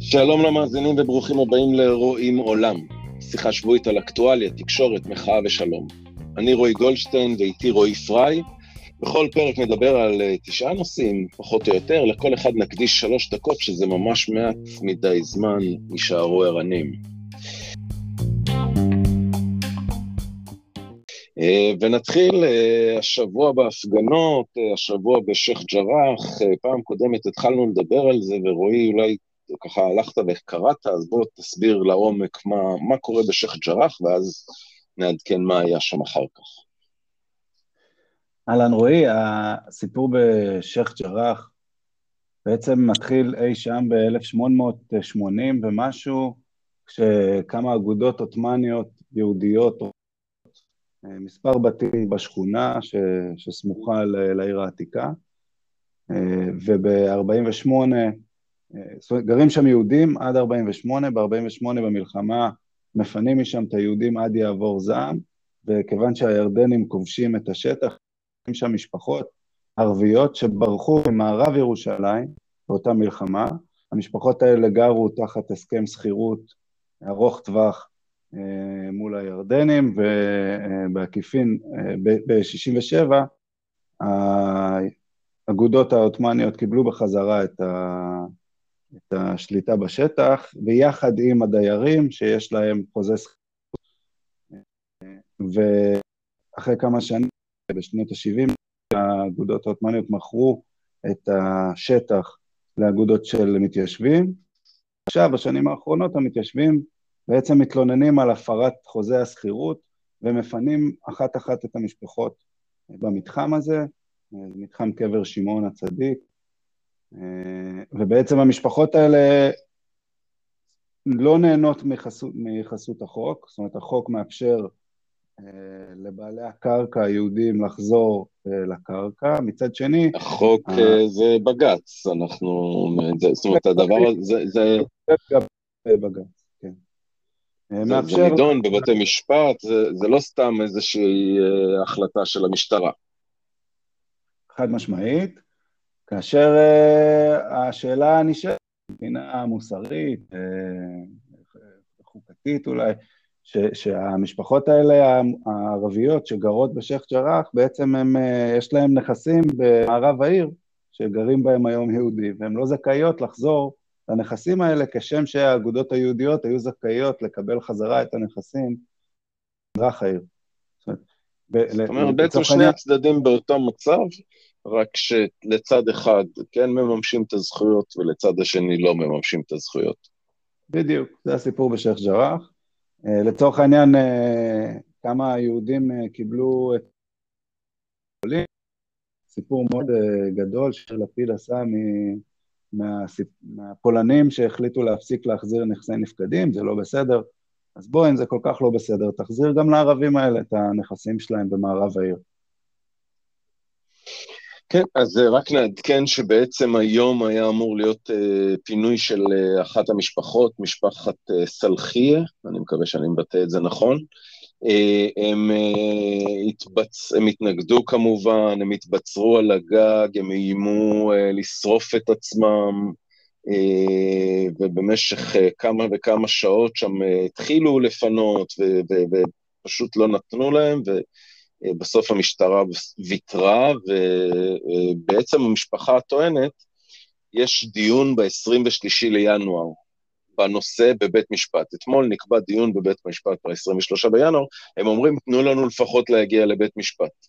שלום למאזינים וברוכים הבאים לרואים עולם, שיחה שבועית על אקטואליה, תקשורת, מחאה ושלום. אני רועי גולדשטיין ואיתי רועי פריי. בכל פרק נדבר על uh, תשעה נושאים, פחות או יותר, לכל אחד נקדיש שלוש דקות, שזה ממש מעט מדי זמן, יישארו ערנים. ונתחיל uh, השבוע בהפגנות, uh, השבוע בשייח' ג'ראח, פעם קודמת התחלנו לדבר על זה, ורועי אולי ככה הלכת וקראת, אז בוא תסביר לעומק מה, מה קורה בשייח' ג'ראח, ואז נעדכן מה היה שם אחר כך. אהלן רועי, הסיפור בשייח' ג'ראח בעצם מתחיל אי שם ב-1880 ומשהו, כשכמה אגודות עות'מאניות יהודיות, מספר בתים בשכונה ש, שסמוכה לעיר העתיקה, וב-48, זאת אומרת, גרים שם יהודים עד 48, ב-48 במלחמה מפנים משם את היהודים עד יעבור זעם, וכיוון שהירדנים כובשים את השטח, שם משפחות ערביות שברחו ממערב ירושלים באותה מלחמה. המשפחות האלה גרו תחת הסכם שכירות ארוך טווח אה, מול הירדנים, ובעקיפין, אה, ב-67' האגודות העות'מאניות קיבלו בחזרה את, ה, את השליטה בשטח, ויחד עם הדיירים שיש להם חוזה שכירות. ואחרי כמה שנים בשנות ה-70 האגודות העות'מאניות מכרו את השטח לאגודות של מתיישבים. עכשיו, בשנים האחרונות המתיישבים בעצם מתלוננים על הפרת חוזה השכירות ומפנים אחת-אחת את המשפחות במתחם הזה, מתחם קבר שמעון הצדיק, ובעצם המשפחות האלה לא נהנות מחסות, מחסות החוק, זאת אומרת החוק מאפשר אה, לבעלי הקרקע היהודים לחזור אה, לקרקע, מצד שני... החוק אה, זה בג"ץ, אנחנו... זאת אומרת, הדבר הזה... זה... בג"ץ, כן. זה נידון בבתי משפט, זה לא סתם איזושהי החלטה של המשטרה. חד משמעית, כאשר השאלה נשאלת מבחינה מוסרית, חוקתית אולי, ש, שהמשפחות האלה הערביות שגרות בשייח' ג'ראח, בעצם הם, אה, יש להם נכסים במערב העיר, שגרים בהם היום יהודים, והן לא זכאיות לחזור לנכסים האלה, כשם שהאגודות היהודיות היו זכאיות לקבל חזרה את הנכסים במזרח העיר. זאת אומרת, בעצם שני הצדדים באותו מצב, רק שלצד אחד כן מממשים את הזכויות ולצד השני לא מממשים את הזכויות. בדיוק, זה הסיפור בשייח' ג'ראח. אה, לצורך העניין, אה, כמה יהודים אה, קיבלו את סיפור מאוד גדול שלפיד עשה מהפולנים שהחליטו להפסיק להחזיר נכסי נפקדים, זה לא בסדר. אז בוא, אם זה כל כך לא בסדר, תחזיר גם לערבים האלה את הנכסים שלהם במערב העיר. כן, אז רק נעדכן שבעצם היום היה אמור להיות אה, פינוי של אה, אחת המשפחות, משפחת אה, סלחיה, אני מקווה שאני מבטא את זה נכון. אה, הם, אה, התבצ... הם התנגדו כמובן, הם התבצרו על הגג, הם איימו אה, לשרוף את עצמם, אה, ובמשך אה, כמה וכמה שעות שם אה, התחילו לפנות, ופשוט לא נתנו להם, ו... אה, בסוף המשטרה ויתרה, ובעצם המשפחה טוענת, יש דיון ב-23 לינואר בנושא בבית משפט. אתמול נקבע דיון בבית משפט ב-23 בינואר, הם אומרים, תנו לנו לפחות להגיע לבית משפט.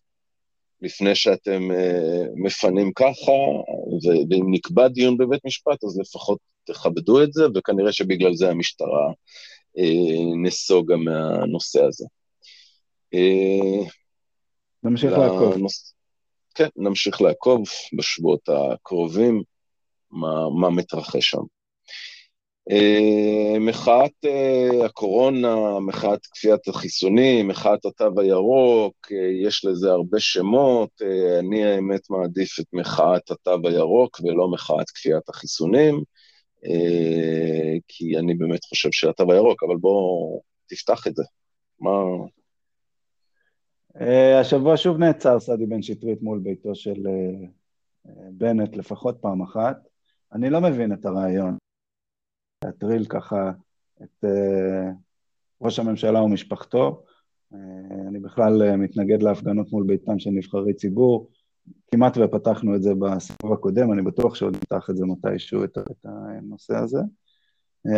לפני שאתם uh, מפנים ככה, ואם נקבע דיון בבית משפט, אז לפחות תכבדו את זה, וכנראה שבגלל זה המשטרה uh, נסוגה מהנושא הזה. Uh, נמשיך לעקוב. כן, נמשיך לעקוב בשבועות הקרובים מה, מה מתרחש שם. Uh, מחאת uh, הקורונה, מחאת כפיית החיסונים, מחאת התו הירוק, uh, יש לזה הרבה שמות, uh, אני האמת מעדיף את מחאת התו הירוק ולא מחאת כפיית החיסונים, uh, כי אני באמת חושב שהתו הירוק, אבל בוא תפתח את זה. מה, השבוע שוב נעצר סעדי בן שטרית מול ביתו של uh, בנט לפחות פעם אחת. אני לא מבין את הרעיון. להטריל ככה את ראש הממשלה ומשפחתו. אני בכלל מתנגד להפגנות מול ביתם של נבחרי ציבור. כמעט ופתחנו את זה בסיבוב הקודם, אני בטוח שעוד נפתח את זה מתישהו, את, את הנושא הזה.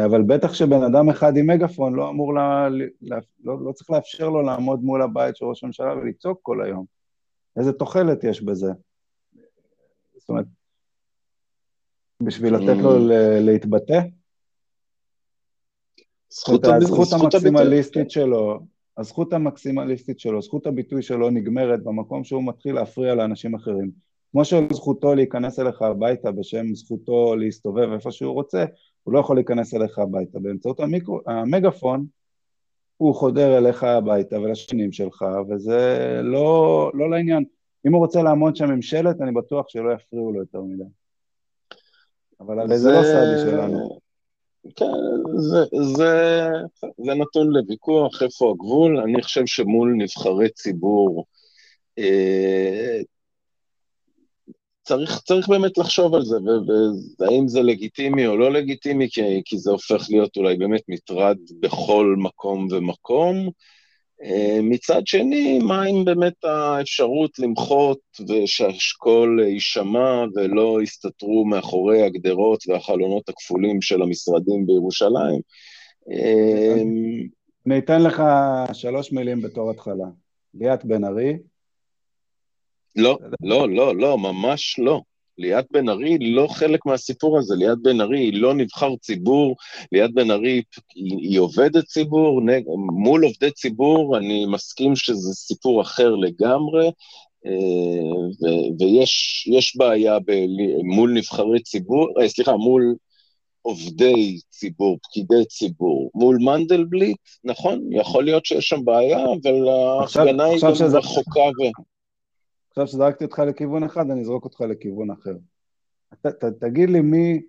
אבל בטח שבן אדם אחד עם מגפון לא אמור, לה, לה, לא, לא צריך לאפשר לו לעמוד מול הבית של ראש הממשלה ולצעוק כל היום. איזה תוחלת יש בזה? זאת אומרת, בשביל לתת לו להתבטא? זכות, הזכות המקסימליסטית שלו, הזכות המקסימליסטית שלו, זכות הביטוי שלו נגמרת במקום שהוא מתחיל להפריע לאנשים אחרים. כמו שזכותו להיכנס אליך הביתה בשם זכותו להסתובב איפה שהוא רוצה, הוא לא יכול להיכנס אליך הביתה. באמצעות המיקרו, המגפון, הוא חודר אליך הביתה ולשנים שלך, וזה לא, לא לעניין. אם הוא רוצה לעמוד שם עם שלט, אני בטוח שלא יפריעו לו יותר מדי. אבל זה, זה לא סעדי שלנו. כן, זה, זה, זה נתון לוויכוח, איפה הגבול. אני חושב שמול נבחרי ציבור, אה, צריך, צריך באמת לחשוב על זה, והאם זה לגיטימי או לא לגיטימי, כי, כי זה הופך להיות אולי באמת מטרד בכל מקום ומקום. אה, מצד שני, מה עם באמת האפשרות למחות ושהאשכול יישמע ולא יסתתרו מאחורי הגדרות והחלונות הכפולים של המשרדים בירושלים? אה, אני אתן לך שלוש מילים בתור התחלה. ליאת בן ארי. לא, לא, לא, לא, ממש לא. ליאת בן ארי לא חלק מהסיפור הזה, ליאת בן ארי היא לא נבחר ציבור, ליאת בן ארי היא, היא עובדת ציבור, נג, מול עובדי ציבור אני מסכים שזה סיפור אחר לגמרי, אה, ו, ויש בעיה ב, מול נבחרי ציבור, אה, סליחה, מול עובדי ציבור, פקידי ציבור, מול מנדלבליט, נכון, יכול להיות שיש שם בעיה, אבל ההפגנה היא גם רחוקה ו... עכשיו שזרקתי אותך לכיוון אחד, אני אזרוק אותך לכיוון אחר. ת, ת, תגיד לי מי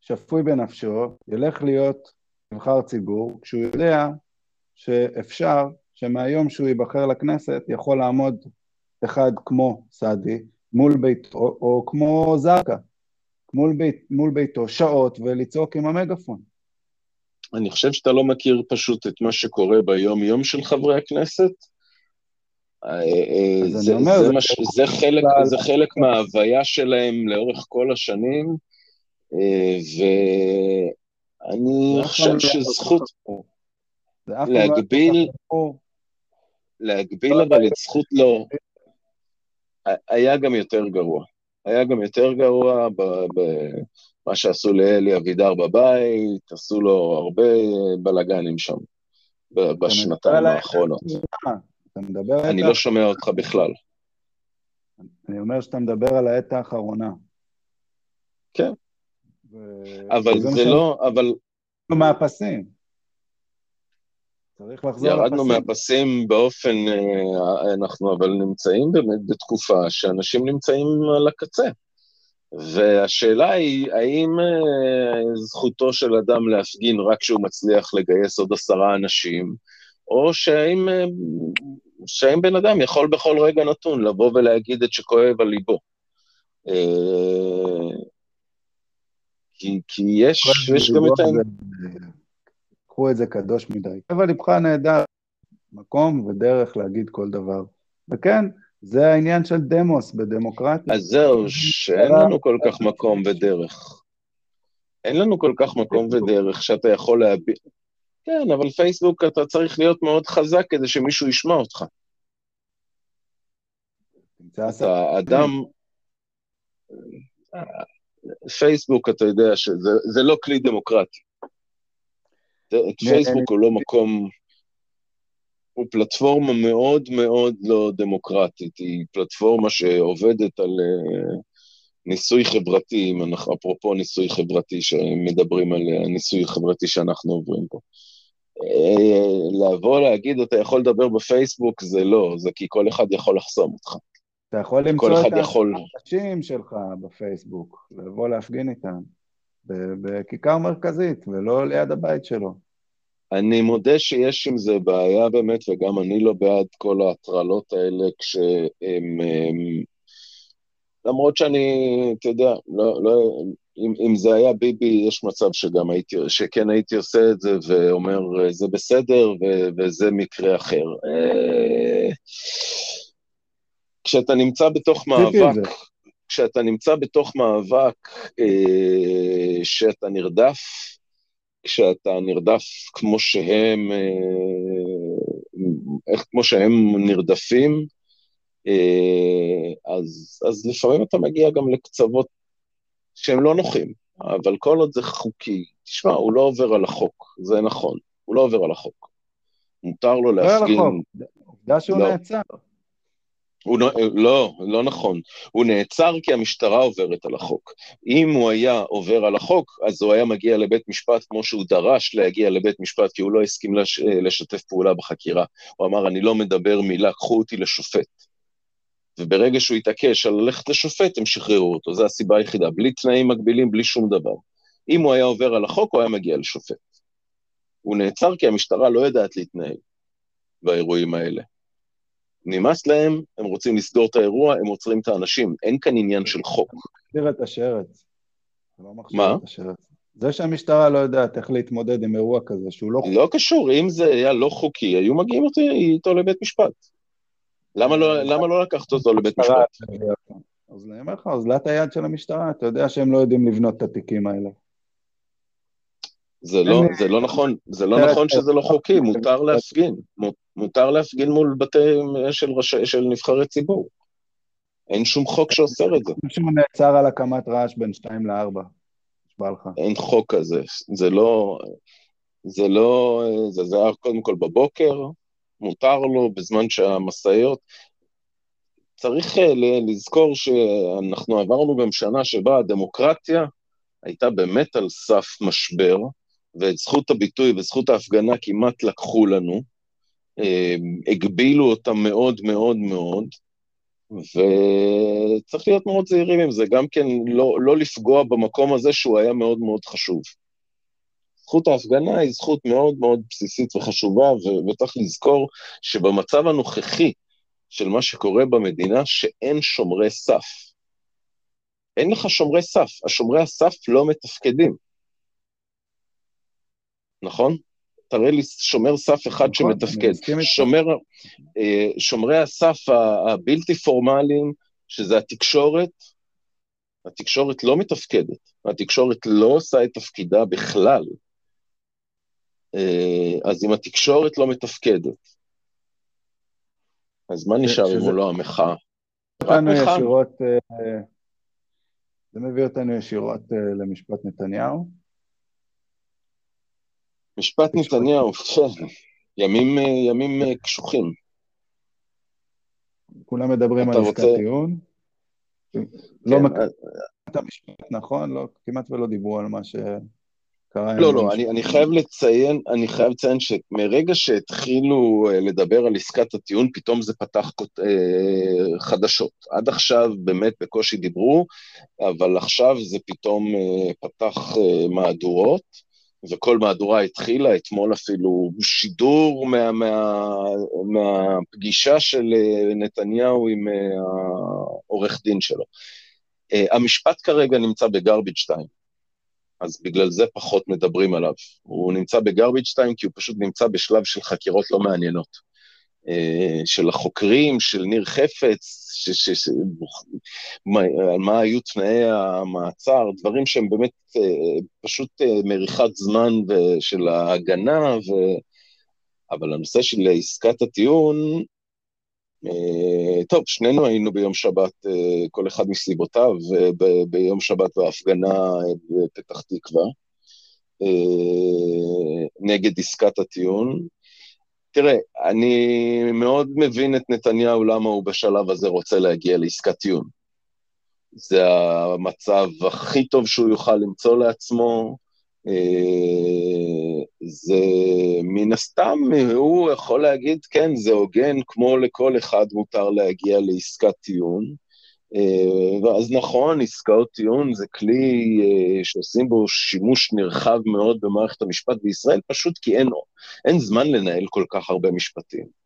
שפוי בנפשו ילך להיות נבחר ציבור, כשהוא יודע שאפשר שמהיום שהוא ייבחר לכנסת יכול לעמוד אחד כמו סעדי מול ביתו, או, או כמו זרקא, מול, בית, מול ביתו שעות ולצעוק עם המגפון. אני חושב שאתה לא מכיר פשוט את מה שקורה ביום-יום של חברי הכנסת, זה, אומר, זה, מש, זה, חלק, זה חלק מההוויה שלהם לאורך כל השנים, אה, ואני חושב לא שזכות להגביל, להגביל לא אבל את זכות לא, היה גם יותר גרוע. היה גם יותר גרוע במה שעשו לאלי אבידר בבית, עשו לו הרבה בלאגנים שם בשנתיים האחרונות. אתה מדבר... אני לא שומע אותך בכלל. אני אומר שאתה מדבר על העת האחרונה. כן. ו... אבל זה לא, אבל... מהפסים. צריך לחזור לפסים. ירדנו מהפסים באופן, אה, אנחנו אבל נמצאים באמת בתקופה שאנשים נמצאים על הקצה. והשאלה היא, האם אה, זכותו של אדם להפגין רק כשהוא מצליח לגייס עוד עשרה אנשים, או שהאם אה, שהאם בן אדם יכול בכל רגע נתון לבוא ולהגיד את שכואב על ליבו. אה, כי, כי יש, יש גם את ה... קחו את זה קדוש מדי. אבל ליבך נהדר, מקום ודרך להגיד כל דבר. וכן, זה העניין של דמוס בדמוקרטיה. אז זהו, שאין לנו כל כך מקום ודרך. אין לנו כל כך מקום ודרך שאתה יכול להביע... כן, אבל פייסבוק אתה צריך להיות מאוד חזק כדי שמישהו ישמע אותך. אתה אדם... פייסבוק, אתה יודע שזה לא כלי דמוקרטי. פייסבוק הוא לא מקום... הוא פלטפורמה מאוד מאוד לא דמוקרטית, היא פלטפורמה שעובדת על uh, ניסוי חברתי, אם אנחנו, אפרופו ניסוי חברתי שמדברים על הניסוי החברתי שאנחנו עוברים פה. אה, לבוא להגיד, אתה יכול לדבר בפייסבוק, זה לא, זה כי כל אחד יכול לחסום אותך. אתה יכול למצוא את האנשים שלך בפייסבוק, לבוא להפגין איתם, בכיכר מרכזית, ולא ליד הבית שלו. אני מודה שיש עם זה בעיה באמת, וגם אני לא בעד כל ההטרלות האלה כשהם... הם, למרות שאני, אתה יודע, לא, לא, אם, אם זה היה ביבי, יש מצב שגם הייתי, שכן הייתי עושה את זה ואומר, זה בסדר ו, וזה מקרה אחר. אה, כשאתה נמצא בתוך מאבק, כשאתה נמצא בתוך מאבק אה, שאתה נרדף, כשאתה נרדף כמו שהם, אה, איך כמו שהם נרדפים, אה, אז, אז לפעמים אתה מגיע גם לקצוות שהם לא נוחים, אבל כל עוד זה חוקי, תשמע, הוא לא עובר על החוק, זה נכון, הוא לא עובר על החוק. מותר לו להפגין... לא החוק, עובדה שהוא לא. נעצר. הוא לא, לא, לא נכון. הוא נעצר כי המשטרה עוברת על החוק. אם הוא היה עובר על החוק, אז הוא היה מגיע לבית משפט כמו שהוא דרש להגיע לבית משפט, כי הוא לא הסכים לש, לשתף פעולה בחקירה. הוא אמר, אני לא מדבר מילה, קחו אותי לשופט. וברגע שהוא התעקש על ללכת לשופט, הם שחררו אותו, זו הסיבה היחידה, בלי תנאים מגבילים, בלי שום דבר. אם הוא היה עובר על החוק, הוא היה מגיע לשופט. הוא נעצר כי המשטרה לא יודעת להתנהל באירועים האלה. נמאס להם, הם רוצים לסגור את האירוע, הם עוצרים את האנשים. אין כאן עניין של חוק. מחזיר את השרץ. לא מה? זה שהמשטרה לא יודעת איך להתמודד עם אירוע כזה, שהוא לא... לא קשור, אם זה היה לא חוקי, היו מגיעים איתו לבית משפט. למה לא, למה לא לקחת אותו לבית משפט? אז אני אומר לך, אוזלת היד של המשטרה, אתה יודע שהם לא יודעים לבנות את התיקים האלה. זה לא, זה לא נכון, זה לא נכון שזה לא חוקי, מותר להפגין. מותר להפגין מול בתי של, ראש, של נבחרי ציבור. אין שום חוק שאוסר את זה. שהוא נעצר על הקמת רעש בין 2 ל-4, נשבע לך. אין חוק כזה, זה לא... זה לא... זה, זה היה קודם כל בבוקר, מותר לו בזמן שהמשאיות... צריך אה, לזכור שאנחנו עברנו גם שנה שבה הדמוקרטיה הייתה באמת על סף משבר, ואת זכות הביטוי וזכות ההפגנה כמעט לקחו לנו. אה, הגבילו אותם מאוד מאוד מאוד, וצריך להיות מאוד זהירים עם זה, גם כן לא, לא לפגוע במקום הזה שהוא היה מאוד מאוד חשוב. זכות ההפגנה היא זכות מאוד מאוד בסיסית וחשובה, וצריך לזכור שבמצב הנוכחי של מה שקורה במדינה, שאין שומרי סף. אין לך שומרי סף, השומרי הסף לא מתפקדים. נכון? תראה לי שומר סף אחד נכון, שמתפקד. שומר, אה, שומרי הסף הבלתי פורמליים, שזה התקשורת, התקשורת לא מתפקדת, התקשורת לא עושה את תפקידה בכלל. אה, אז אם התקשורת לא מתפקדת, אז מה נשאר אם הוא לא המחאה? אה, זה מביא אותנו ישירות למשפט נתניהו. משפט נתניהו, ימים, ימים קשוחים. כולם מדברים על עסקת טיעון. לא כן, מכיר אה, את המשפט, נכון? לא, כמעט ולא דיברו על מה שקרה. לא, לא, אני, אני חייב לציין, אני חייב לציין שמרגע שהתחילו אה, לדבר על עסקת הטיעון, פתאום זה פתח אה, חדשות. עד עכשיו באמת בקושי דיברו, אבל עכשיו זה פתאום פתח מהדורות. וכל מהדורה התחילה, אתמול אפילו שידור מה, מה, מהפגישה של אה, נתניהו עם אה, העורך דין שלו. אה, המשפט כרגע נמצא בגרביג' 2, אז בגלל זה פחות מדברים עליו. הוא נמצא בגרביג' 2 כי הוא פשוט נמצא בשלב של חקירות לא מעניינות. אה, של החוקרים, של ניר חפץ, ש, ש, ש, מה, מה היו תנאי המעצר, דברים שהם באמת אה, פשוט אה, מריחת זמן של ההגנה, ו... אבל הנושא של עסקת הטיעון, טוב, שנינו היינו ביום שבת, כל אחד מסיבותיו, ביום שבת בהפגנה בפתח תקווה, נגד עסקת הטיעון, תראה, אני מאוד מבין את נתניהו למה הוא בשלב הזה רוצה להגיע לעסקת טיעון. זה המצב הכי טוב שהוא יוכל למצוא לעצמו. אה, זה מן הסתם, הוא יכול להגיד, כן, זה הוגן, כמו לכל אחד מותר להגיע לעסקת טיעון. אה, ואז נכון, עסקאות טיעון זה כלי אה, שעושים בו שימוש נרחב מאוד במערכת המשפט בישראל, פשוט כי אין, אין זמן לנהל כל כך הרבה משפטים.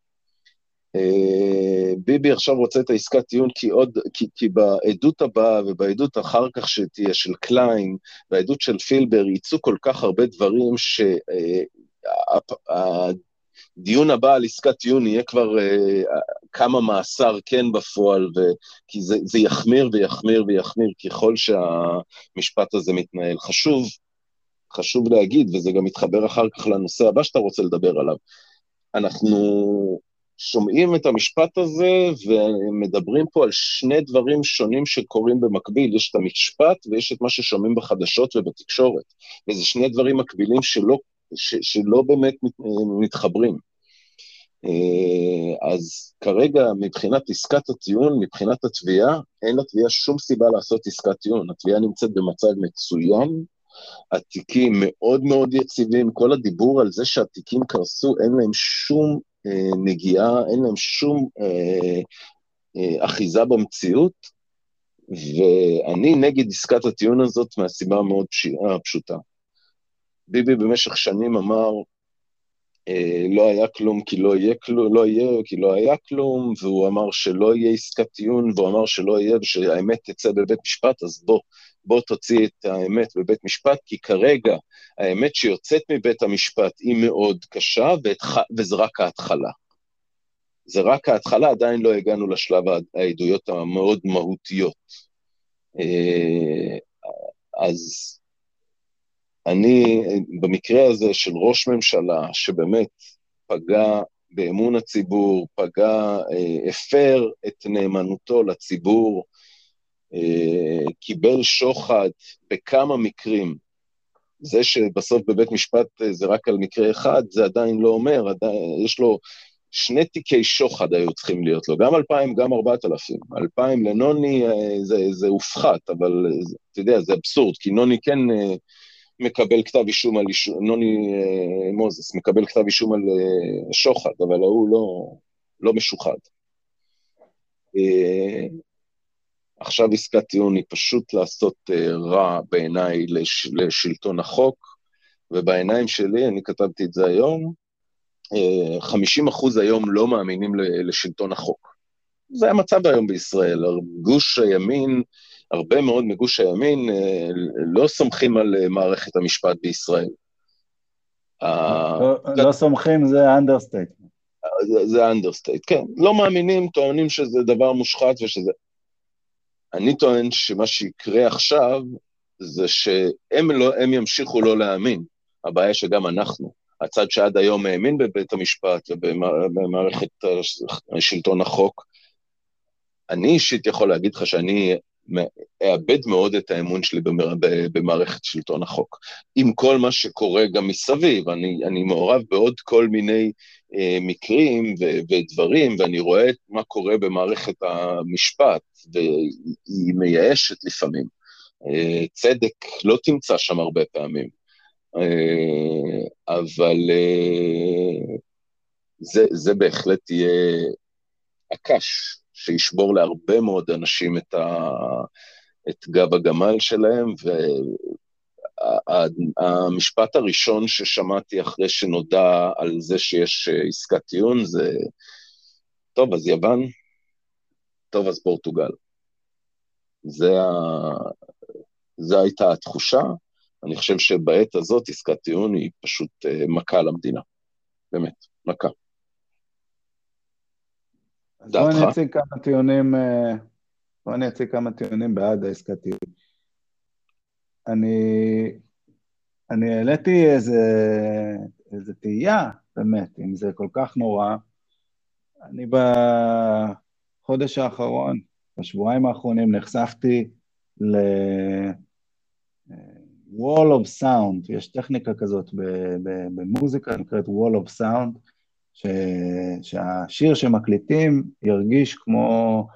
אה, ביבי עכשיו רוצה את העסקת טיעון כי עוד, כי, כי בעדות הבאה ובעדות אחר כך שתהיה של קליין, והעדות של פילבר, יצאו כל כך הרבה דברים שהדיון אה, הבא על עסקת טיעון יהיה כבר אה, כמה מאסר כן בפועל, ו, כי זה, זה יחמיר ויחמיר ויחמיר ככל שהמשפט הזה מתנהל. חשוב, חשוב להגיד, וזה גם מתחבר אחר כך לנושא הבא שאתה רוצה לדבר עליו, אנחנו שומעים את המשפט הזה ומדברים פה על שני דברים שונים שקורים במקביל, יש את המשפט ויש את מה ששומעים בחדשות ובתקשורת, וזה שני דברים מקבילים שלא, ש, שלא באמת מתחברים. אה, אז כרגע מבחינת עסקת הטיעון, מבחינת התביעה, אין לתביעה שום סיבה לעשות עסקת טיעון. התביעה נמצאת במצב מצוין, התיקים מאוד מאוד יציבים, כל הדיבור על זה שהתיקים קרסו, אין להם שום נגיעה, אין להם שום אה, אה, אחיזה במציאות, ואני נגד עסקת הטיעון הזאת מהסיבה המאוד פשוטה. ביבי במשך שנים אמר, אה, לא היה כלום כי לא יהיה כלום, לא יהיה כי לא היה כלום, והוא אמר שלא יהיה עסקת טיעון, והוא אמר שלא יהיה ושהאמת תצא בבית משפט, אז בוא, בוא תוציא את האמת בבית משפט, כי כרגע האמת שיוצאת מבית המשפט היא מאוד קשה, וזה רק ההתחלה. זה רק ההתחלה, עדיין לא הגענו לשלב העדויות המאוד מהותיות. אה, אז אני, במקרה הזה של ראש ממשלה, שבאמת פגע באמון הציבור, פגע, אה, הפר את נאמנותו לציבור, קיבל שוחד בכמה מקרים. זה שבסוף בבית משפט זה רק על מקרה אחד, זה עדיין לא אומר, עדיין, יש לו שני תיקי שוחד היו צריכים להיות לו, גם 2,000, גם 4,000. 2,000 לנוני אה, זה, זה הופחת, אבל אתה יודע, זה אבסורד, כי נוני כן אה, מקבל כתב אישום על, נוני מוזס מקבל כתב אישום על שוחד, אבל הוא לא, לא משוחד. עכשיו עסקת טיעון היא פשוט לעשות uh, רע בעיניי לש, לשלטון החוק, ובעיניים שלי, אני כתבתי את זה היום, אה, אה, 50 אחוז היום לא מאמינים לשלטון החוק. זה המצב היום בישראל. גוש הימין, הרבה מאוד מגוש הימין אה, לא סומכים על מערכת המשפט בישראל. לא, לא סומכים זה understate. זה understate, כן. לא מאמינים, טוענים שזה דבר מושחת ושזה... אני טוען שמה שיקרה עכשיו זה שהם לא, ימשיכו לא להאמין. הבעיה שגם אנחנו, הצד שעד היום האמין בבית המשפט ובמערכת שלטון החוק, אני אישית יכול להגיד לך שאני אאבד מאוד את האמון שלי במערכת שלטון החוק. עם כל מה שקורה גם מסביב, אני, אני מעורב בעוד כל מיני מקרים ו, ודברים, ואני רואה מה קורה במערכת המשפט, והיא מייאשת לפעמים. אה, צדק לא תמצא שם הרבה פעמים, אה, אבל אה, זה, זה בהחלט יהיה הקש שישבור להרבה מאוד אנשים את, ה, את גב הגמל שלהם, והמשפט הראשון ששמעתי אחרי שנודע על זה שיש עסקת טיעון זה, טוב, אז יוון, טוב, אז פורטוגל. זה ה... זו הייתה התחושה. אני חושב שבעת הזאת עסקת טיעון היא פשוט אה, מכה למדינה. באמת, מכה. אז בואו אני אציג כמה טיעונים, אה, בואו אני אציג כמה טיעונים בעד העסקת טיעון. אני, אני העליתי איזה, איזה תהייה, באמת, אם זה כל כך נורא. אני בחודש האחרון, בשבועיים האחרונים, נחשפתי ל... אה, wall of sound, יש טכניקה כזאת במוזיקה, נקראת wall of sound, ש, שהשיר שמקליטים ירגיש כמו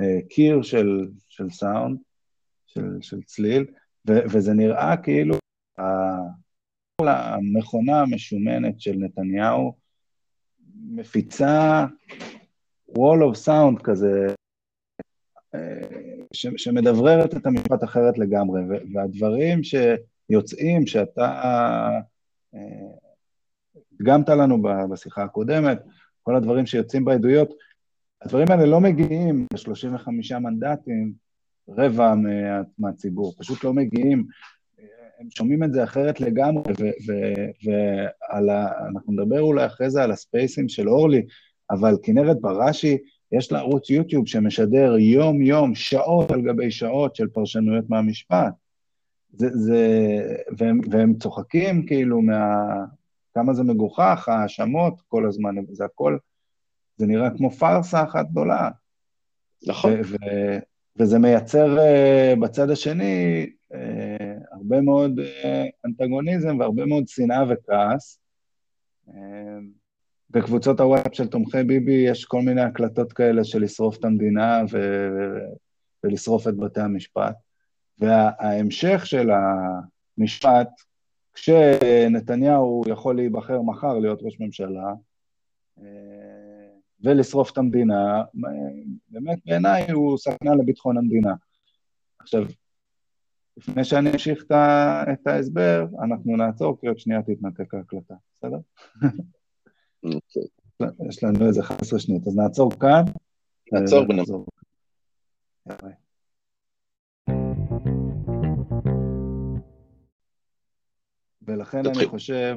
uh, קיר של, של סאונד, של, של צליל, וזה נראה כאילו המכונה המשומנת של נתניהו מפיצה wall of sound כזה, אה, ש, שמדבררת את המשפט אחרת לגמרי, והדברים שיוצאים, שאתה אה, הדגמת לנו בשיחה הקודמת, כל הדברים שיוצאים בעדויות, הדברים האלה לא מגיעים ל-35 מנדטים, רבע מה, מהציבור, פשוט לא מגיעים. הם שומעים את זה אחרת לגמרי, ואנחנו נדבר אולי אחרי זה על הספייסים של אורלי, אבל כנרת בראשי, יש לה ערוץ יוטיוב שמשדר יום-יום, שעות על גבי שעות של פרשנויות מהמשפט. זה, זה, והם, והם צוחקים כאילו מה... כמה זה מגוחך, האשמות כל הזמן, זה הכל, זה נראה כמו פארסה אחת גדולה. נכון. ו- ו- וזה מייצר uh, בצד השני uh, הרבה מאוד uh, אנטגוניזם והרבה מאוד שנאה וכעס. בקבוצות הוואטסאפ של תומכי ביבי יש כל מיני הקלטות כאלה של לשרוף את המדינה ו- ולשרוף את בתי המשפט. וההמשך של המשפט, כשנתניהו יכול להיבחר מחר להיות ראש ממשלה, אה, ולשרוף את המדינה, באמת בעיניי הוא סכנה לביטחון המדינה. עכשיו, לפני שאני אמשיך את ההסבר, אנחנו נעצור, כי עוד שנייה תתנתק ההקלטה, בסדר? אוקיי. יש לנו איזה 11 שניות, אז נעצור כאן. נעצור ונעצור. ולכן תתחיל. אני חושב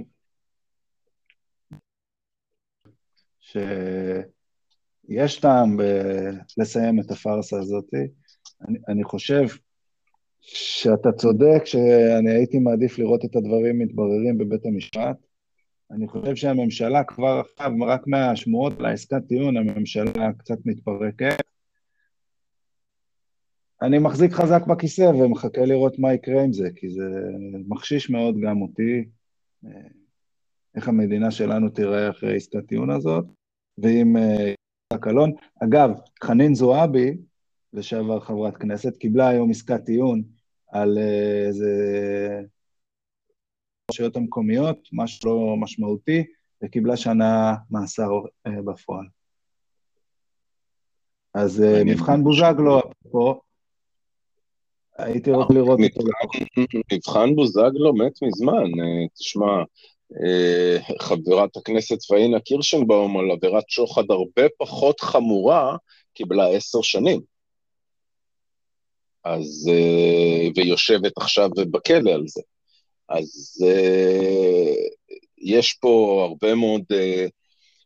שיש טעם ב- לסיים את הפארסה הזאת. אני, אני חושב שאתה צודק שאני הייתי מעדיף לראות את הדברים מתבררים בבית המשפט. אני חושב שהממשלה כבר עכשיו, רק מהשמועות על העסקת טיעון, הממשלה קצת מתפרקת. אני מחזיק חזק בכיסא ומחכה לראות מה יקרה עם זה, כי זה מחשיש מאוד גם אותי, איך המדינה שלנו תיראה אחרי עסקת טיעון הזאת, ואם הקלון. אגב, חנין זועבי, לשעבר חברת כנסת, קיבלה היום עסקת טיעון על איזה רשויות המקומיות, משהו לא משמעותי, וקיבלה שנה מאסר בפועל. אז מבחן בוזגלו, אפרופו, הייתי רוצה לראות אותו. מבחן בוזגלו מת מזמן, אה, תשמע, אה, חברת הכנסת פאינה קירשנבאום על עבירת שוחד הרבה פחות חמורה, קיבלה עשר שנים. אז, אה, ויושבת עכשיו בכלא על זה. אז יש פה הרבה מאוד,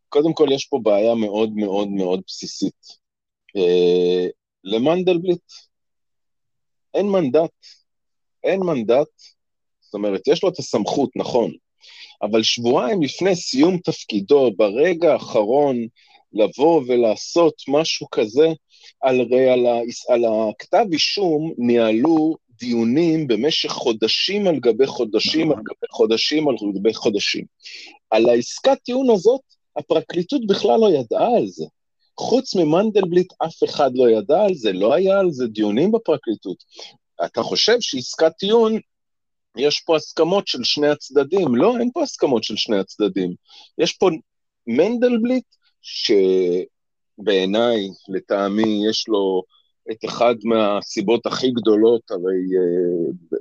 קודם כל יש פה בעיה מאוד מאוד מאוד בסיסית. למנדלבליט אין מנדט. אין מנדט, זאת אומרת, יש לו את הסמכות, נכון, אבל שבועיים לפני סיום תפקידו, ברגע האחרון, לבוא ולעשות משהו כזה, על, על, ה, על הכתב אישום ניהלו דיונים במשך חודשים על גבי חודשים על גבי חודשים על גבי חודשים. על העסקת טיעון הזאת, הפרקליטות בכלל לא ידעה על זה. חוץ ממנדלבליט אף אחד לא ידע על זה, לא היה על זה דיונים בפרקליטות. אתה חושב שעסקת טיעון, יש פה הסכמות של שני הצדדים. לא, אין פה הסכמות של שני הצדדים. יש פה מנדלבליט, שבעיניי, לטעמי, יש לו את אחד מהסיבות הכי גדולות, הרי uh,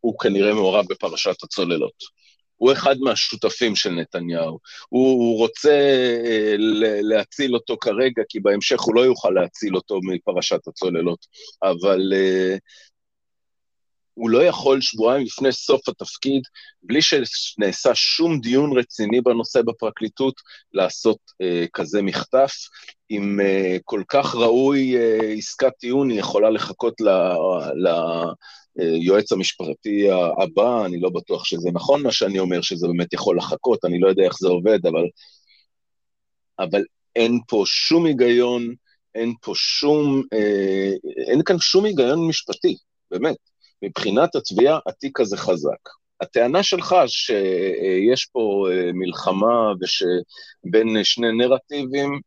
הוא כנראה מעורב בפרשת הצוללות. הוא אחד מהשותפים של נתניהו. הוא, הוא רוצה אה, להציל אותו כרגע, כי בהמשך הוא לא יוכל להציל אותו מפרשת הצוללות, אבל אה, הוא לא יכול שבועיים לפני סוף התפקיד, בלי שנעשה שום דיון רציני בנושא בפרקליטות, לעשות אה, כזה מחטף. אם אה, כל כך ראוי אה, עסקת טיעון, היא יכולה לחכות ל... ל היועץ המשפטי הבא, אני לא בטוח שזה נכון מה שאני אומר, שזה באמת יכול לחכות, אני לא יודע איך זה עובד, אבל, אבל אין פה שום היגיון, אין פה שום, אה, אין כאן שום היגיון משפטי, באמת. מבחינת התביעה, התיק הזה חזק. הטענה שלך שיש פה אה, מלחמה ושבין שני נרטיבים,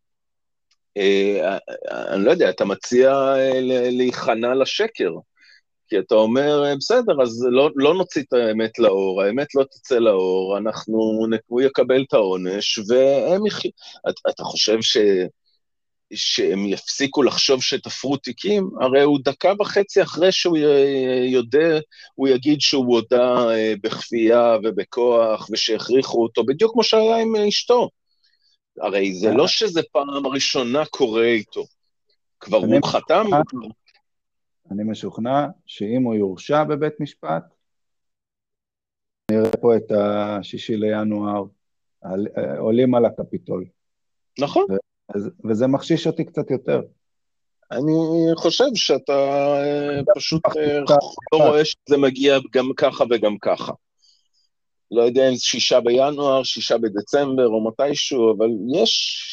אה, אני לא יודע, אתה מציע אה, להיכנע לשקר. כי אתה אומר, בסדר, אז לא, לא נוציא את האמת לאור, האמת לא תצא לאור, אנחנו, הוא יקבל את העונש, והם יחיו. אתה, אתה חושב ש, שהם יפסיקו לחשוב שתפרו תיקים? הרי הוא דקה וחצי אחרי שהוא יודע, הוא יגיד שהוא הודה אה, בכפייה ובכוח, ושהכריחו אותו, בדיוק כמו שהיה עם אשתו. הרי זה לא שזה פעם ראשונה קורה איתו. כבר הוא חתם? אני משוכנע שאם הוא יורשע בבית משפט, נראה פה את השישי לינואר עולים על הקפיטול. נכון. וזה מחשיש אותי קצת יותר. אני חושב שאתה אה, פשוט אה, לא רואה שזה מגיע גם ככה וגם ככה. לא יודע אם זה שישה בינואר, שישה בדצמבר או מתישהו, אבל יש,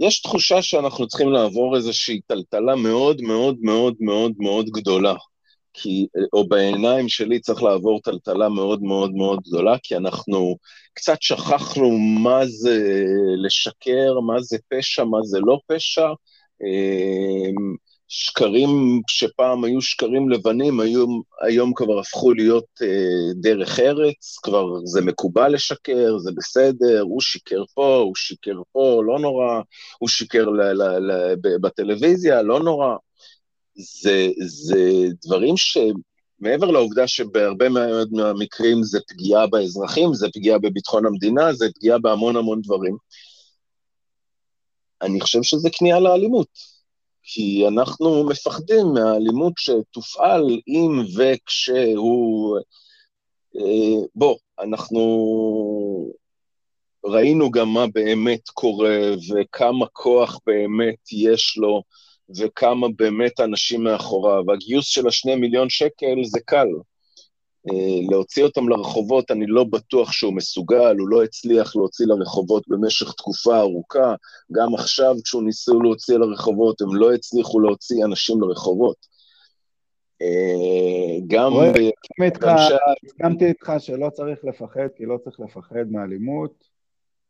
יש תחושה שאנחנו צריכים לעבור איזושהי טלטלה מאוד מאוד מאוד מאוד מאוד גדולה. כי, או בעיניים שלי צריך לעבור טלטלה מאוד מאוד מאוד גדולה, כי אנחנו קצת שכחנו מה זה לשקר, מה זה פשע, מה זה לא פשע. אמ, שקרים שפעם היו שקרים לבנים, היום, היום כבר הפכו להיות אה, דרך ארץ, כבר זה מקובל לשקר, זה בסדר, הוא שיקר פה, הוא שיקר פה, לא נורא, הוא שיקר ל, ל, ל, בטלוויזיה, לא נורא. זה, זה דברים שמעבר לעובדה שבהרבה מאוד מהמקרים זה פגיעה באזרחים, זה פגיעה בביטחון המדינה, זה פגיעה בהמון המון דברים. אני חושב שזה כניעה לאלימות. כי אנחנו מפחדים מהאלימות שתופעל אם וכשהוא... אה, בוא, אנחנו ראינו גם מה באמת קורה וכמה כוח באמת יש לו וכמה באמת אנשים מאחוריו. הגיוס של השני מיליון שקל זה קל. אה, להוציא אותם לרחובות, אני לא בטוח שהוא מסוגל, הוא לא הצליח להוציא לרחובות במשך תקופה ארוכה. גם עכשיו, כשהוא ניסו להוציא לרחובות, הם לא הצליחו להוציא אנשים לרחובות. אה, גם... הסכמתי איתך שלא צריך לפחד, כי לא צריך לפחד מאלימות.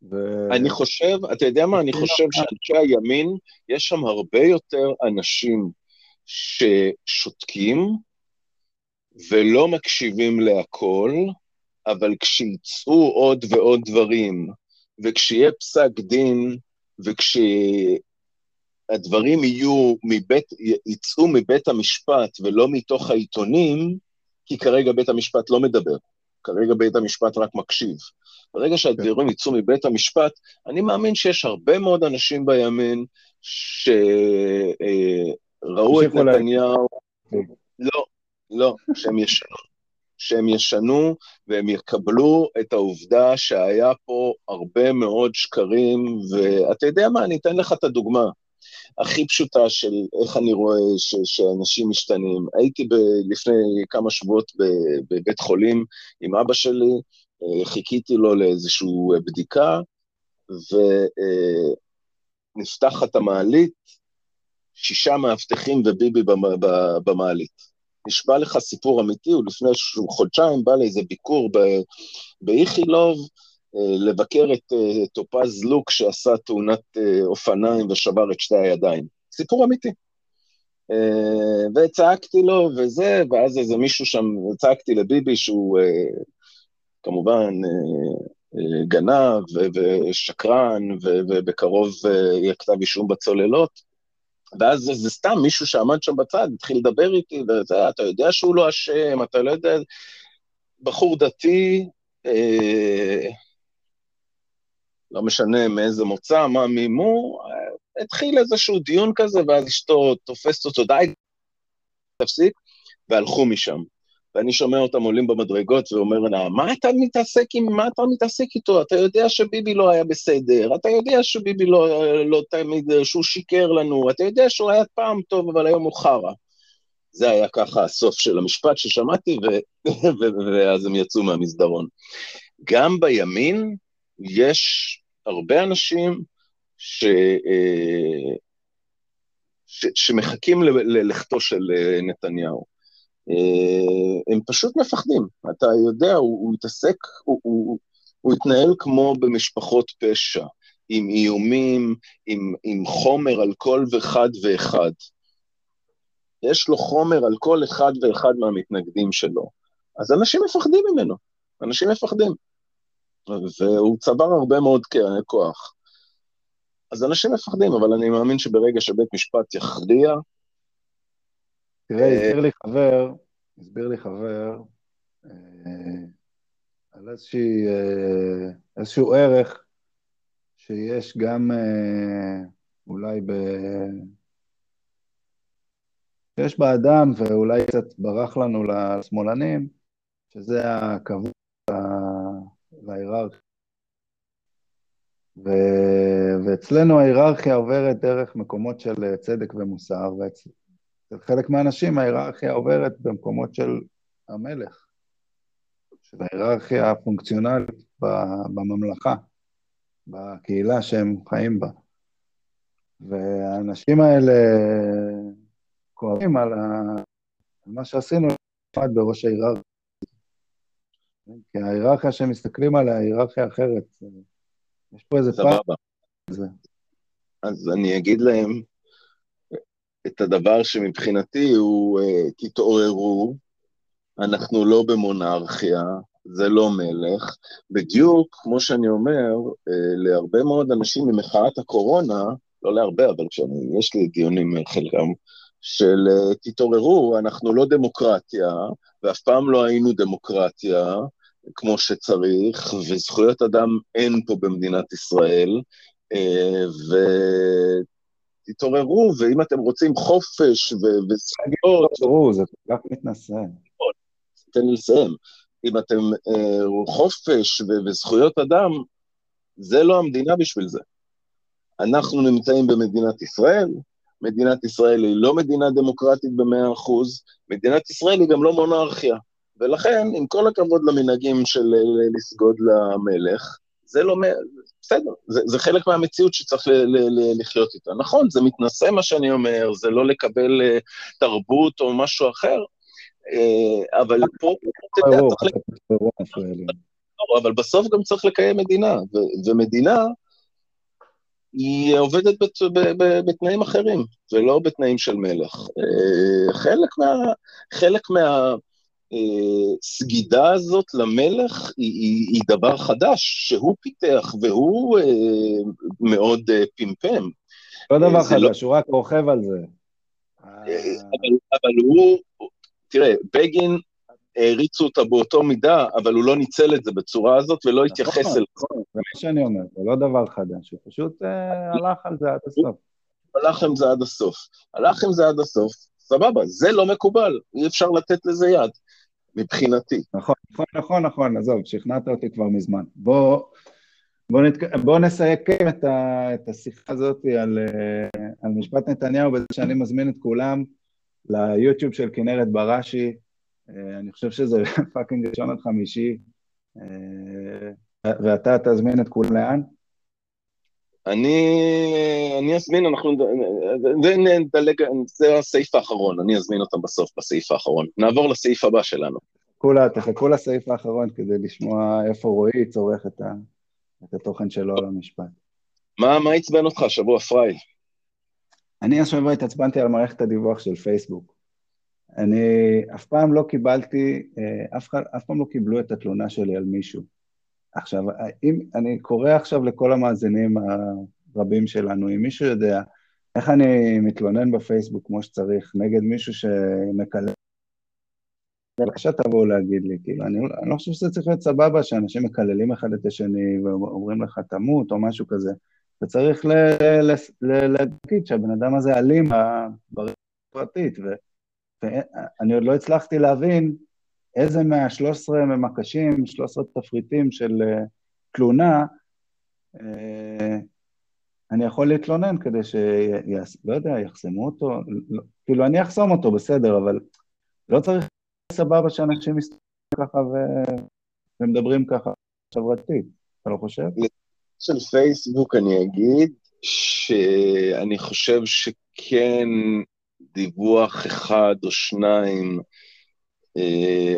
ו... אני חושב, אתה יודע מה, אני חושב שאנשי הימין, יש שם הרבה יותר אנשים ששותקים, ולא מקשיבים להכל, אבל כשיצאו עוד ועוד דברים, וכשיהיה פסק דין, וכשהדברים יהיו מבית, יצאו מבית המשפט ולא מתוך העיתונים, כי כרגע בית המשפט לא מדבר, כרגע בית המשפט רק מקשיב. ברגע שהדברים כן. יצאו מבית המשפט, אני מאמין שיש הרבה מאוד אנשים בימין שראו את נתניהו... לא, לא, שהם ישנו. שהם ישנו והם יקבלו את העובדה שהיה פה הרבה מאוד שקרים, ואתה יודע מה, אני אתן לך את הדוגמה הכי פשוטה של איך אני רואה ש, שאנשים משתנים. הייתי ב, לפני כמה שבועות בבית חולים עם אבא שלי, אה, חיכיתי לו לאיזושהי בדיקה, ונפתחת המעלית, שישה מאבטחים וביבי במעלית. נשבע לך סיפור אמיתי, הוא לפני חודשיים בא לאיזה ביקור באיכילוב, אה, לבקר את אה, טופז לוק שעשה תאונת אה, אופניים ושבר את שתי הידיים. סיפור אמיתי. וצעקתי לו וזה, ואז איזה מישהו שם, צעקתי לביבי שהוא כמובן גנב ושקרן, ובקרוב יהיה כתב אישום בצוללות. ואז זה, זה סתם מישהו שעמד שם בצד, התחיל לדבר איתי, וזה, אתה יודע שהוא לא אשם, אתה לא יודע... בחור דתי, אה, לא משנה מאיזה מוצא, מה, מי מו, אה, התחיל איזשהו דיון כזה, ואז אשתו תופסת אותו, די, תפסיק, והלכו משם. ואני שומע אותם עולים במדרגות ואומר לה, מה אתה מתעסק עם, מה אתה מתעסק איתו? אתה יודע שביבי לא היה בסדר, אתה יודע שביבי לא, לא תמיד, שהוא שיקר לנו, אתה יודע שהוא היה פעם טוב, אבל היום הוא חרא. זה היה ככה הסוף של המשפט ששמעתי, ו- ואז הם יצאו מהמסדרון. גם בימין יש הרבה אנשים ש... אה, ש... שמחכים ללכתו של אה, נתניהו. אה, הם פשוט מפחדים. אתה יודע, הוא, הוא התעסק, הוא, הוא, הוא התנהל כמו במשפחות פשע, עם איומים, עם, עם חומר על כל אחד ואחד. יש לו חומר על כל אחד ואחד מהמתנגדים שלו. אז אנשים מפחדים ממנו, אנשים מפחדים. והוא צבר הרבה מאוד כוח. אז אנשים מפחדים, אבל אני מאמין שברגע שבית משפט יכריע, תראה, אה, הסביר לי חבר, הסביר לי חבר אה, על איזושהי, אה, איזשהו ערך שיש גם אולי ב... שיש באדם, ואולי קצת ברח לנו לשמאלנים, שזה הכבוד להיררכיה. ו... ואצלנו ההיררכיה עוברת דרך מקומות של צדק ומוסר, ואצל חלק מהאנשים ההיררכיה עוברת במקומות של המלך, של ההיררכיה הפונקציונלית בממלכה, בקהילה שהם חיים בה. והאנשים האלה כואבים על, ה... על מה שעשינו בראש ההיררכיה. כי ההיררכיה שהם מסתכלים עליה היא היררכיה אחרת. יש פה איזה פעם. אז אני אגיד להם את הדבר שמבחינתי הוא, uh, תתעוררו, אנחנו לא במונרכיה, זה לא מלך. בדיוק, כמו שאני אומר, uh, להרבה מאוד אנשים ממחאת הקורונה, לא להרבה, אבל כשאני, יש לי דיונים חלקם, של uh, תתעוררו, אנחנו לא דמוקרטיה, ואף פעם לא היינו דמוקרטיה, כמו שצריך, וזכויות אדם אין פה במדינת ישראל, אה, ותתעוררו, ואם אתם רוצים חופש וזכויות... תתעוררו, זה כל כך מתנשא. תן לי לסיים. אם אתם אה, חופש וזכויות אדם, זה לא המדינה בשביל זה. אנחנו נמצאים במדינת ישראל, מדינת ישראל היא לא מדינה דמוקרטית במאה אחוז, מדינת ישראל היא גם לא מונרכיה. ולכן, עם כל הכבוד למנהגים של אה, לסגוד למלך, זה לא... בסדר, זה, זה חלק מהמציאות שצריך ל, ל, ל, לחיות איתה. נכון, זה מתנשא מה שאני אומר, זה לא לקבל uh, תרבות או משהו אחר, uh, אבל פה, אתה יודע. לא, אבל בסוף גם צריך לקיים מדינה, ומדינה היא עובדת בת, ב, ב, בתנאים אחרים, ולא בתנאים של מלך. Uh, חלק מה... חלק מה הסגידה הזאת למלך היא, היא, היא דבר חדש, שהוא פיתח והוא אה, מאוד אה, פמפם. לא דבר חדש, לא... הוא רק רוכב על זה. אבל, אבל הוא, תראה, בגין העריצו אותה באותו מידה, אבל הוא לא ניצל את זה בצורה הזאת ולא נכון, התייחס אל זה. נכון, זה מה שאני אומר, זה לא דבר חדש, הוא פשוט אה, הלך על זה עד הסוף. הלך עם זה עד הסוף. הלך עם זה עד הסוף, סבבה, זה לא מקובל, אי אפשר לתת לזה יד. מבחינתי. נכון, נכון, נכון, נכון, עזוב, שכנעת אותי כבר מזמן. בוא, בוא, נתק... בוא נסייק את, ה... את השיחה הזאת על, אה, על משפט נתניהו בזה שאני מזמין את כולם ליוטיוב של כנרת בראשי, אה, אני חושב שזה fucking ראשון עד חמישי, אה, ואתה תזמין את כולם לאן? אני, אני אזמין, אנחנו, נדלג, זה הסעיף האחרון, אני אזמין אותם בסוף, בסעיף האחרון. נעבור לסעיף הבא שלנו. כולה, תחכו לסעיף האחרון כדי לשמוע איפה רועי צורך את, ה, את התוכן שלו על המשפט. מה, מה עצבן אותך, שבוע פריי? אני השבוע התעצבנתי על מערכת הדיווח של פייסבוק. אני אף פעם לא קיבלתי, אה, אף, אף פעם לא קיבלו את התלונה שלי על מישהו. עכשיו, אם אני קורא עכשיו לכל המאזינים הרבים שלנו, אם מישהו יודע איך אני מתלונן בפייסבוק כמו שצריך נגד מישהו שמקלל, בבקשה תבואו להגיד לי, כאילו, אני, אני לא חושב שזה צריך להיות סבבה שאנשים מקללים אחד את השני ואומרים לך תמות או משהו כזה, וצריך להגיד שהבן אדם הזה אלים ברמה הפרטית, ואני עוד לא הצלחתי להבין איזה מה-13 ממקשים, 13 תפריטים של uh, תלונה, uh, אני יכול להתלונן כדי ש... לא יודע, יחסמו אותו, לא, כאילו אני אחסום אותו, בסדר, אבל לא צריך סבבה שאנשים מסתכלים ככה ו... ומדברים ככה חברתית, אתה לא חושב? של פייסבוק אני אגיד שאני חושב שכן דיווח אחד או שניים אה,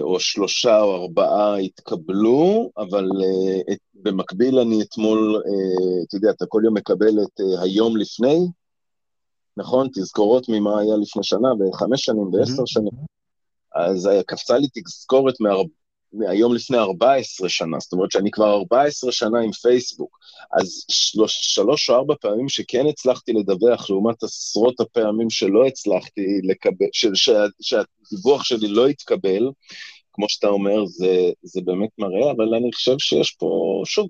או שלושה או ארבעה התקבלו, אבל uh, את, במקביל אני אתמול, uh, אתה יודע, אתה כל יום מקבל את היום לפני, נכון? תזכורות ממה היה לפני שנה, וחמש שנים, ועשר שנים. אז קפצה לי תזכורת מארבע... מהיום לפני 14 שנה, זאת אומרת שאני כבר 14 שנה עם פייסבוק, אז שלוש, שלוש או ארבע פעמים שכן הצלחתי לדווח, לעומת עשרות הפעמים שלא הצלחתי לקבל, ש, ש, שהדיווח שלי לא התקבל, כמו שאתה אומר, זה, זה באמת מראה, אבל אני חושב שיש פה, שוב,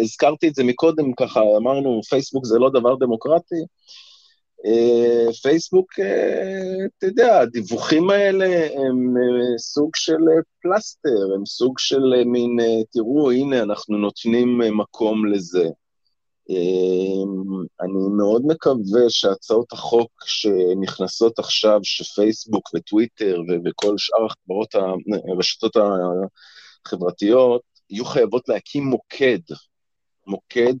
הזכרתי את זה מקודם, ככה אמרנו, פייסבוק זה לא דבר דמוקרטי. אה, פייסבוק, אה, אתה יודע, הדיווחים האלה הם אה, סוג של פלסטר, הם סוג של מין, תראו, הנה, אנחנו נותנים מקום לזה. אני מאוד מקווה שהצעות החוק שנכנסות עכשיו, שפייסבוק וטוויטר וכל שאר החברות, הרשתות החברתיות, יהיו חייבות להקים מוקד, מוקד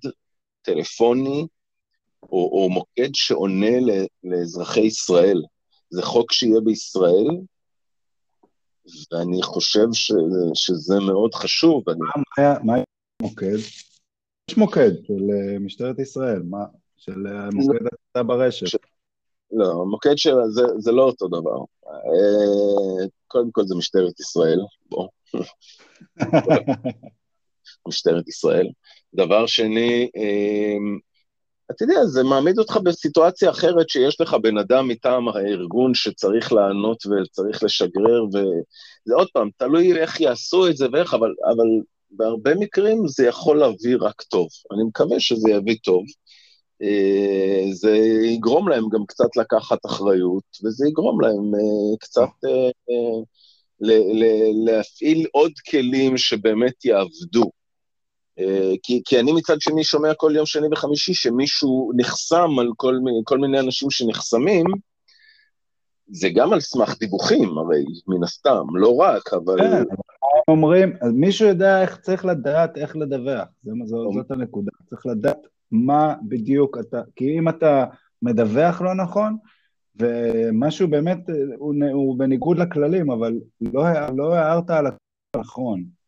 טלפוני, או, או מוקד שעונה לאזרחי ישראל. זה חוק שיהיה בישראל, ואני חושב ש, שזה מאוד חשוב. מה, היה, מה היה מוקד? יש מוקד של uh, משטרת ישראל, מה? של uh, מוקד הקטע ברשת. ש... לא, המוקד שלה זה, זה לא אותו דבר. Uh, קודם כל זה משטרת ישראל, בוא. משטרת ישראל. דבר שני, אתה יודע, זה מעמיד אותך בסיטואציה אחרת שיש לך בן אדם מטעם הארגון שצריך לענות וצריך לשגרר, וזה עוד פעם, תלוי איך יעשו את זה ואיך, אבל, אבל בהרבה מקרים זה יכול להביא רק טוב. אני מקווה שזה יביא טוב. אה, זה יגרום להם גם קצת לקחת אחריות, וזה יגרום להם אה, קצת אה, להפעיל עוד כלים שבאמת יעבדו. אה, כי, כי אני מצד שני שומע כל יום שני וחמישי שמישהו נחסם על כל, כל מיני אנשים שנחסמים, זה גם על סמך דיווחים, הרי, מן הסתם, לא רק, אבל... כן, אומרים, אז מישהו יודע איך צריך לדעת איך לדווח, זה, זו, זאת הנקודה, צריך לדעת מה בדיוק אתה, כי אם אתה מדווח לא נכון, ומשהו באמת, הוא, הוא בניגוד לכללים, אבל לא, לא הערת על הנכון.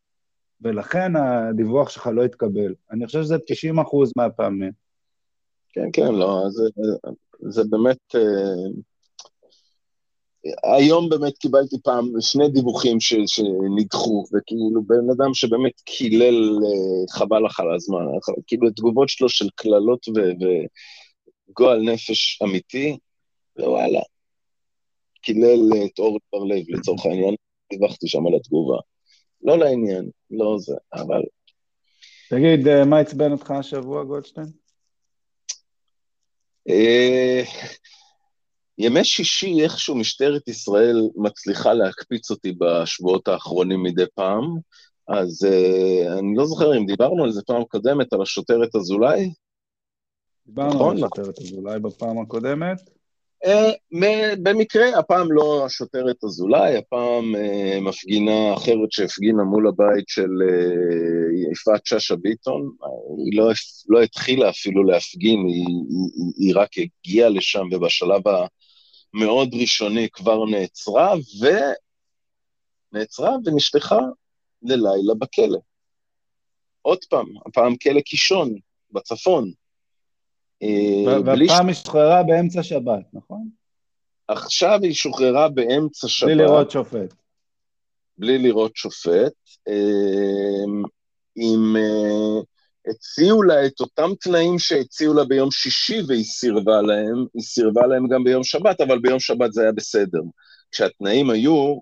ולכן הדיווח שלך לא יתקבל. אני חושב שזה 90 אחוז מהפעמים. כן, כן, לא, זה, זה באמת... אה, היום באמת קיבלתי פעם שני דיווחים ש, שנדחו, וכאילו בן אדם שבאמת קילל אה, חבל לך על הזמן, כאילו התגובות שלו של קללות וגועל נפש אמיתי, ווואלה, קילל את אור בר-לב לצורך העניין, דיווחתי שם על התגובה. לא לעניין, לא זה, אבל... תגיד, אה, מה עצבן אותך השבוע, גולדשטיין? אה, ימי שישי, איכשהו משטרת ישראל מצליחה להקפיץ אותי בשבועות האחרונים מדי פעם, אז uh, אני לא זוכר אם דיברנו על זה פעם קודמת, על השוטרת אזולאי. דיברנו נכון? על השוטרת אזולאי בפעם הקודמת. במקרה, הפעם לא השוטרת אזולאי, הפעם אה, מפגינה אחרת שהפגינה מול הבית של אה, יפעת שאשא ביטון. היא לא, לא התחילה אפילו להפגין, היא, היא, היא רק הגיעה לשם, ובשלב המאוד ראשוני כבר נעצרה, ונעצרה ונשלחה ללילה בכלא. עוד פעם, הפעם כלא קישון, בצפון. אה, והפעם היא שוחררה באמצע שבת, נכון? עכשיו היא שוחררה באמצע שבת. בלי לראות שופט. בלי לראות שופט. אם אה, אה, הציעו לה את אותם תנאים שהציעו לה ביום שישי והיא סירבה להם, היא סירבה להם גם ביום שבת, אבל ביום שבת זה היה בסדר. כשהתנאים היו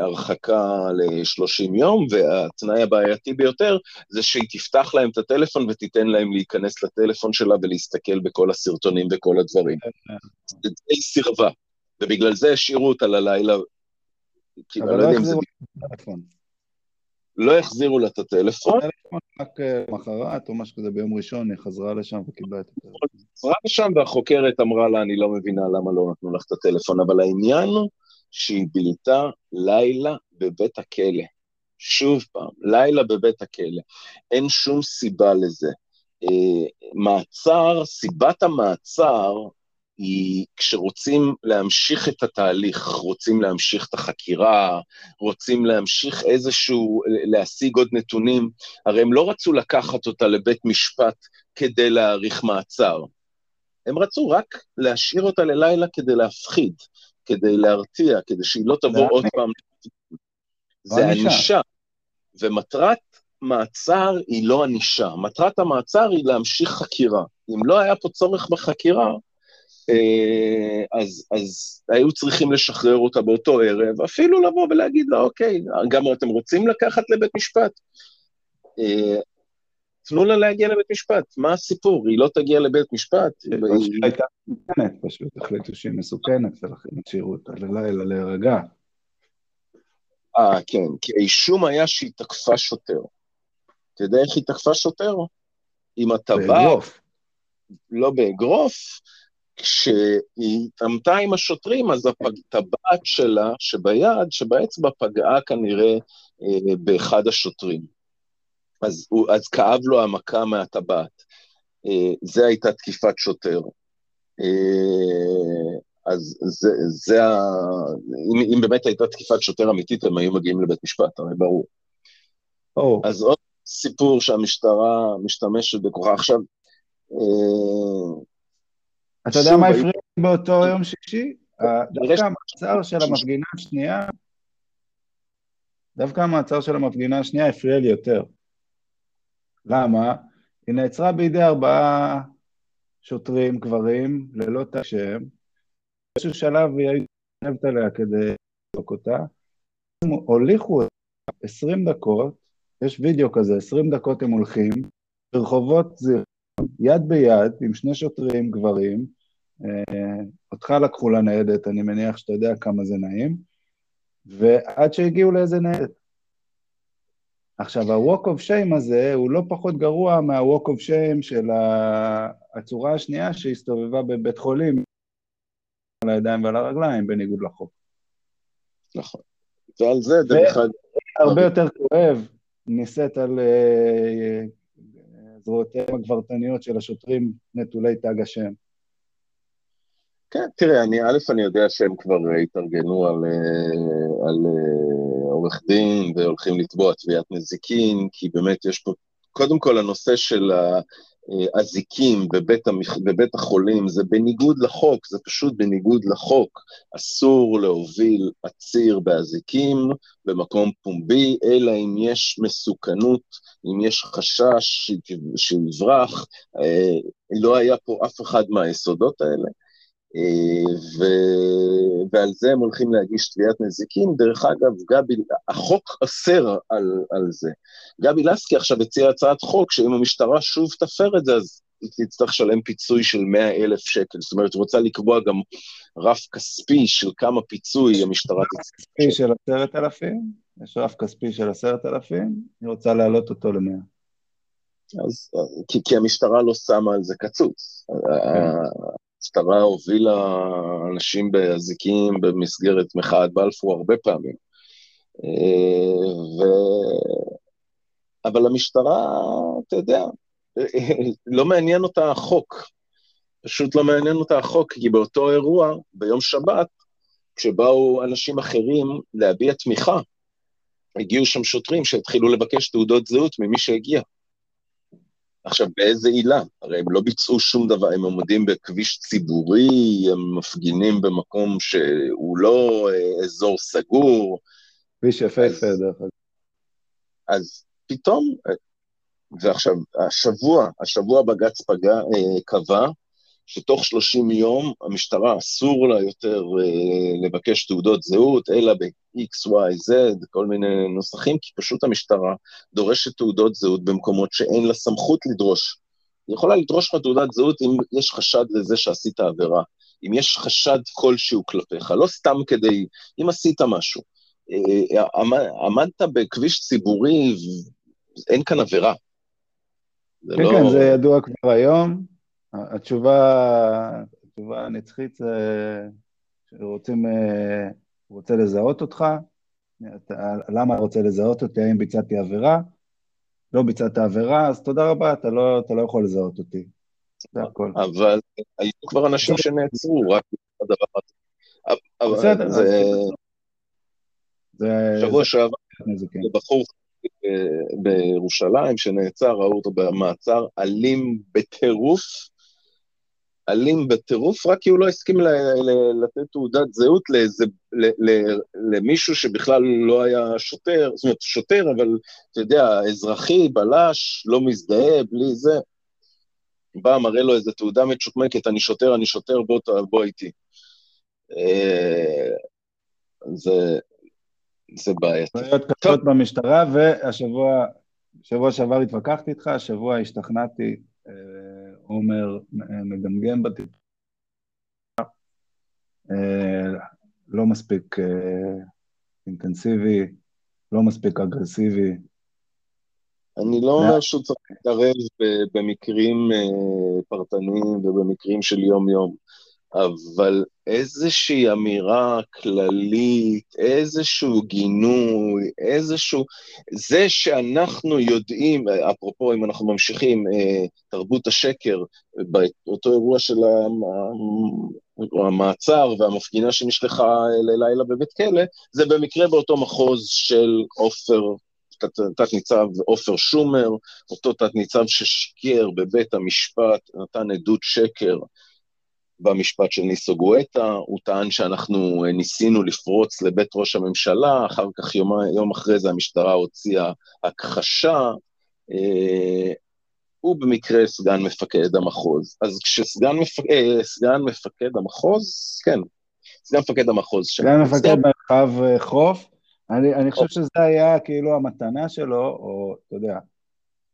הרחקה ל-30 יום, והתנאי הבעייתי ביותר זה שהיא תפתח להם את הטלפון ותיתן להם להיכנס לטלפון שלה ולהסתכל בכל הסרטונים וכל הדברים. זה די סירבה, ובגלל זה השאירו אותה ללילה, כי אני לא יודע אם זה... לא החזירו לה את הטלפון. רק אה, מחרת או משהו כזה ביום ראשון, היא חזרה לשם וקיבלה את הטלפון. חזרה לשם והחוקרת אמרה לה, אני לא מבינה למה לא נתנו לך את הטלפון, אבל העניין הוא שהיא בילתה לילה בבית הכלא. שוב פעם, לילה בבית הכלא. אין שום סיבה לזה. אה, מעצר, סיבת המעצר היא כשרוצים להמשיך את התהליך, רוצים להמשיך את החקירה, רוצים להמשיך איזשהו, להשיג עוד נתונים, הרי הם לא רצו לקחת אותה לבית משפט כדי להאריך מעצר. הם רצו רק להשאיר אותה ללילה כדי להפחיד. כדי להרתיע, כדי שהיא לא תבוא עוד פעם. זה ענישה. ומטרת מעצר היא לא ענישה. מטרת המעצר היא להמשיך חקירה. אם לא היה פה צורך בחקירה, אה, אז, אז היו צריכים לשחרר אותה באותו ערב, אפילו לבוא ולהגיד לה, אוקיי, גם אתם רוצים לקחת לבית משפט? תנו לה להגיע לבית משפט, מה הסיפור? היא לא תגיע לבית משפט. היא הייתה מסוכנת, פשוט החליטו שהיא מסוכנת, ולכן השאירו אותה ללילה להירגע. אה, כן, כי האישום היה שהיא תקפה שוטר. אתה יודע איך היא תקפה שוטר? עם הטבעת. באגרוף. לא באגרוף. כשהיא התעמתה עם השוטרים, אז הטבעת שלה, שביד, שבאצבע, פגעה כנראה אה, באחד השוטרים. אז, הוא, אז כאב לו המכה מהטבעת. אה, זה הייתה תקיפת שוטר. אה, אז זה, זה ה... אם, אם באמת הייתה תקיפת שוטר אמיתית, הם היו מגיעים לבית משפט, הרי ברור. Oh. אז עוד סיפור שהמשטרה משתמשת בכוחה. עכשיו, אה, אתה יודע מה הפריע לי באותו יום שישי? דווקא המעצר של המפגינה השנייה, דווקא המעצר של המפגינה השנייה הפריע לי יותר. למה? היא נעצרה בידי ארבעה שוטרים, גברים, ללא תג שם. באיזשהו שלב היא הייתה עליה כדי לבדוק אותה. הם הוליכו אותה 20 דקות, יש וידאו כזה, 20 דקות הם הולכים, ברחובות זיר, יד ביד, עם שני שוטרים גברים, אה, אותך לקחו לניידת, אני מניח שאתה יודע כמה זה נעים, ועד שהגיעו לאיזה ניידת. עכשיו, ה-Walk of Shame הזה הוא לא פחות גרוע מה-Walk of Shame של הצורה השנייה שהסתובבה בבית חולים על הידיים ועל הרגליים, בניגוד לחוק. נכון. ועל זה, דרך אגב... הרבה יותר כואב, נישאת על אה, זרועותיהם הגברתניות של השוטרים נטולי תג השם. כן, תראה, אני, א', אני יודע שהם כבר התארגנו על, אה, על אה, עורך דין והולכים לתבוע תביעת נזיקין, כי באמת יש פה, קודם כל הנושא של האזיקים בבית, המח, בבית החולים זה בניגוד לחוק, זה פשוט בניגוד לחוק. אסור להוביל עציר באזיקים במקום פומבי, אלא אם יש מסוכנות, אם יש חשש שיברח, אה, לא היה פה אף אחד מהיסודות האלה. ו... ועל זה הם הולכים להגיש תביעת נזיקין. דרך אגב, גבי, החוק אוסר על, על זה. גבי לסקי עכשיו הציע הצעת חוק שאם המשטרה שוב תפר את זה, אז היא תצטרך לשלם פיצוי של 100 אלף שקל. זאת אומרת, היא רוצה לקבוע גם רף כספי של כמה פיצוי המשטרה תצטרך. רף כספי של עשרת אלפים? יש רף כספי של עשרת אלפים, היא רוצה להעלות אותו למאה. אז, כי, כי המשטרה לא שמה על זה קצוץ. המשטרה הובילה אנשים באזיקים במסגרת מחאת בלפור הרבה פעמים. אה, ו... אבל המשטרה, אתה יודע, לא מעניין אותה החוק. פשוט לא מעניין אותה החוק, כי באותו אירוע, ביום שבת, כשבאו אנשים אחרים להביע תמיכה, הגיעו שם שוטרים שהתחילו לבקש תעודות זהות ממי שהגיע. עכשיו, באיזה עילה? הרי הם לא ביצעו שום דבר, הם עומדים בכביש ציבורי, הם מפגינים במקום שהוא לא אה, אזור סגור. כביש יפהפה, דרך אגב. אז פתאום, אה, ועכשיו, השבוע, השבוע בג"ץ פגע, אה, קבע שתוך 30 יום המשטרה אסור לה יותר אה, לבקש תעודות זהות, אלא ב-X, Y, Z, כל מיני נוסחים, כי פשוט המשטרה דורשת תעודות זהות במקומות שאין לה סמכות לדרוש. היא יכולה לדרוש לך תעודת זהות אם יש חשד לזה שעשית עבירה, אם יש חשד כלשהו כלפיך, לא סתם כדי, אם עשית משהו. אה, אה, עמדת בכביש ציבורי, אין כאן עבירה. כן, לא... כן, זה ידוע כבר היום. התשובה, התשובה הנצחית זה שרוצים, אה, רוצה לזהות אותך, אתה, למה רוצה לזהות אותי, האם ביצעתי עבירה, לא ביצעת עבירה, אז תודה רבה, אתה לא, אתה לא יכול לזהות אותי. זה הכל. אבל היו כבר אנשים שנעצרו רק בדבר הזה. בסדר, זה... זה... שבוע שעבר, בחור בירושלים שנעצר, ראו אותו במעצר אלים בטירוף, אלים בטירוף, רק כי הוא לא הסכים לתת תעודת זהות לאיזה, למישהו שבכלל לא היה שוטר, זאת אומרת, שוטר, אבל אתה יודע, אזרחי, בלש, לא מזדהה, בלי זה. בא, מראה לו איזה תעודה מצ'וקמקת, אני שוטר, אני שוטר, בוא, בוא איתי. אה, זה, זה בעייתי. בעיות קשות במשטרה, והשבוע שבוע שעבר התווכחתי איתך, השבוע השתכנעתי, אה, עומר מגמגם בטיפ. לא מספיק אינטנסיבי, לא מספיק אגרסיבי. אני לא אומר שהוא צריך להתערב במקרים פרטניים ובמקרים של יום-יום. אבל איזושהי אמירה כללית, איזשהו גינוי, איזשהו... זה שאנחנו יודעים, אפרופו, אם אנחנו ממשיכים, אה, תרבות השקר, באותו אירוע של המעצר והמפגינה שנשלחה ללילה בבית כלא, זה במקרה באותו מחוז של עופר תת-ניצב עופר שומר, אותו תת-ניצב ששיקר בבית המשפט, נתן עדות שקר במשפט של ניסו גואטה, הוא טען שאנחנו אה, ניסינו לפרוץ לבית ראש הממשלה, אחר כך יום, יום אחרי זה המשטרה הוציאה הכחשה, אה, הוא במקרה סגן מפקד המחוז. אז כשסגן מפק... אה, מפקד המחוז, כן, סגן מפקד המחוז. סגן מפקד מרחב חוף, אני, אני חושב שזה היה כאילו המתנה שלו, או אתה יודע,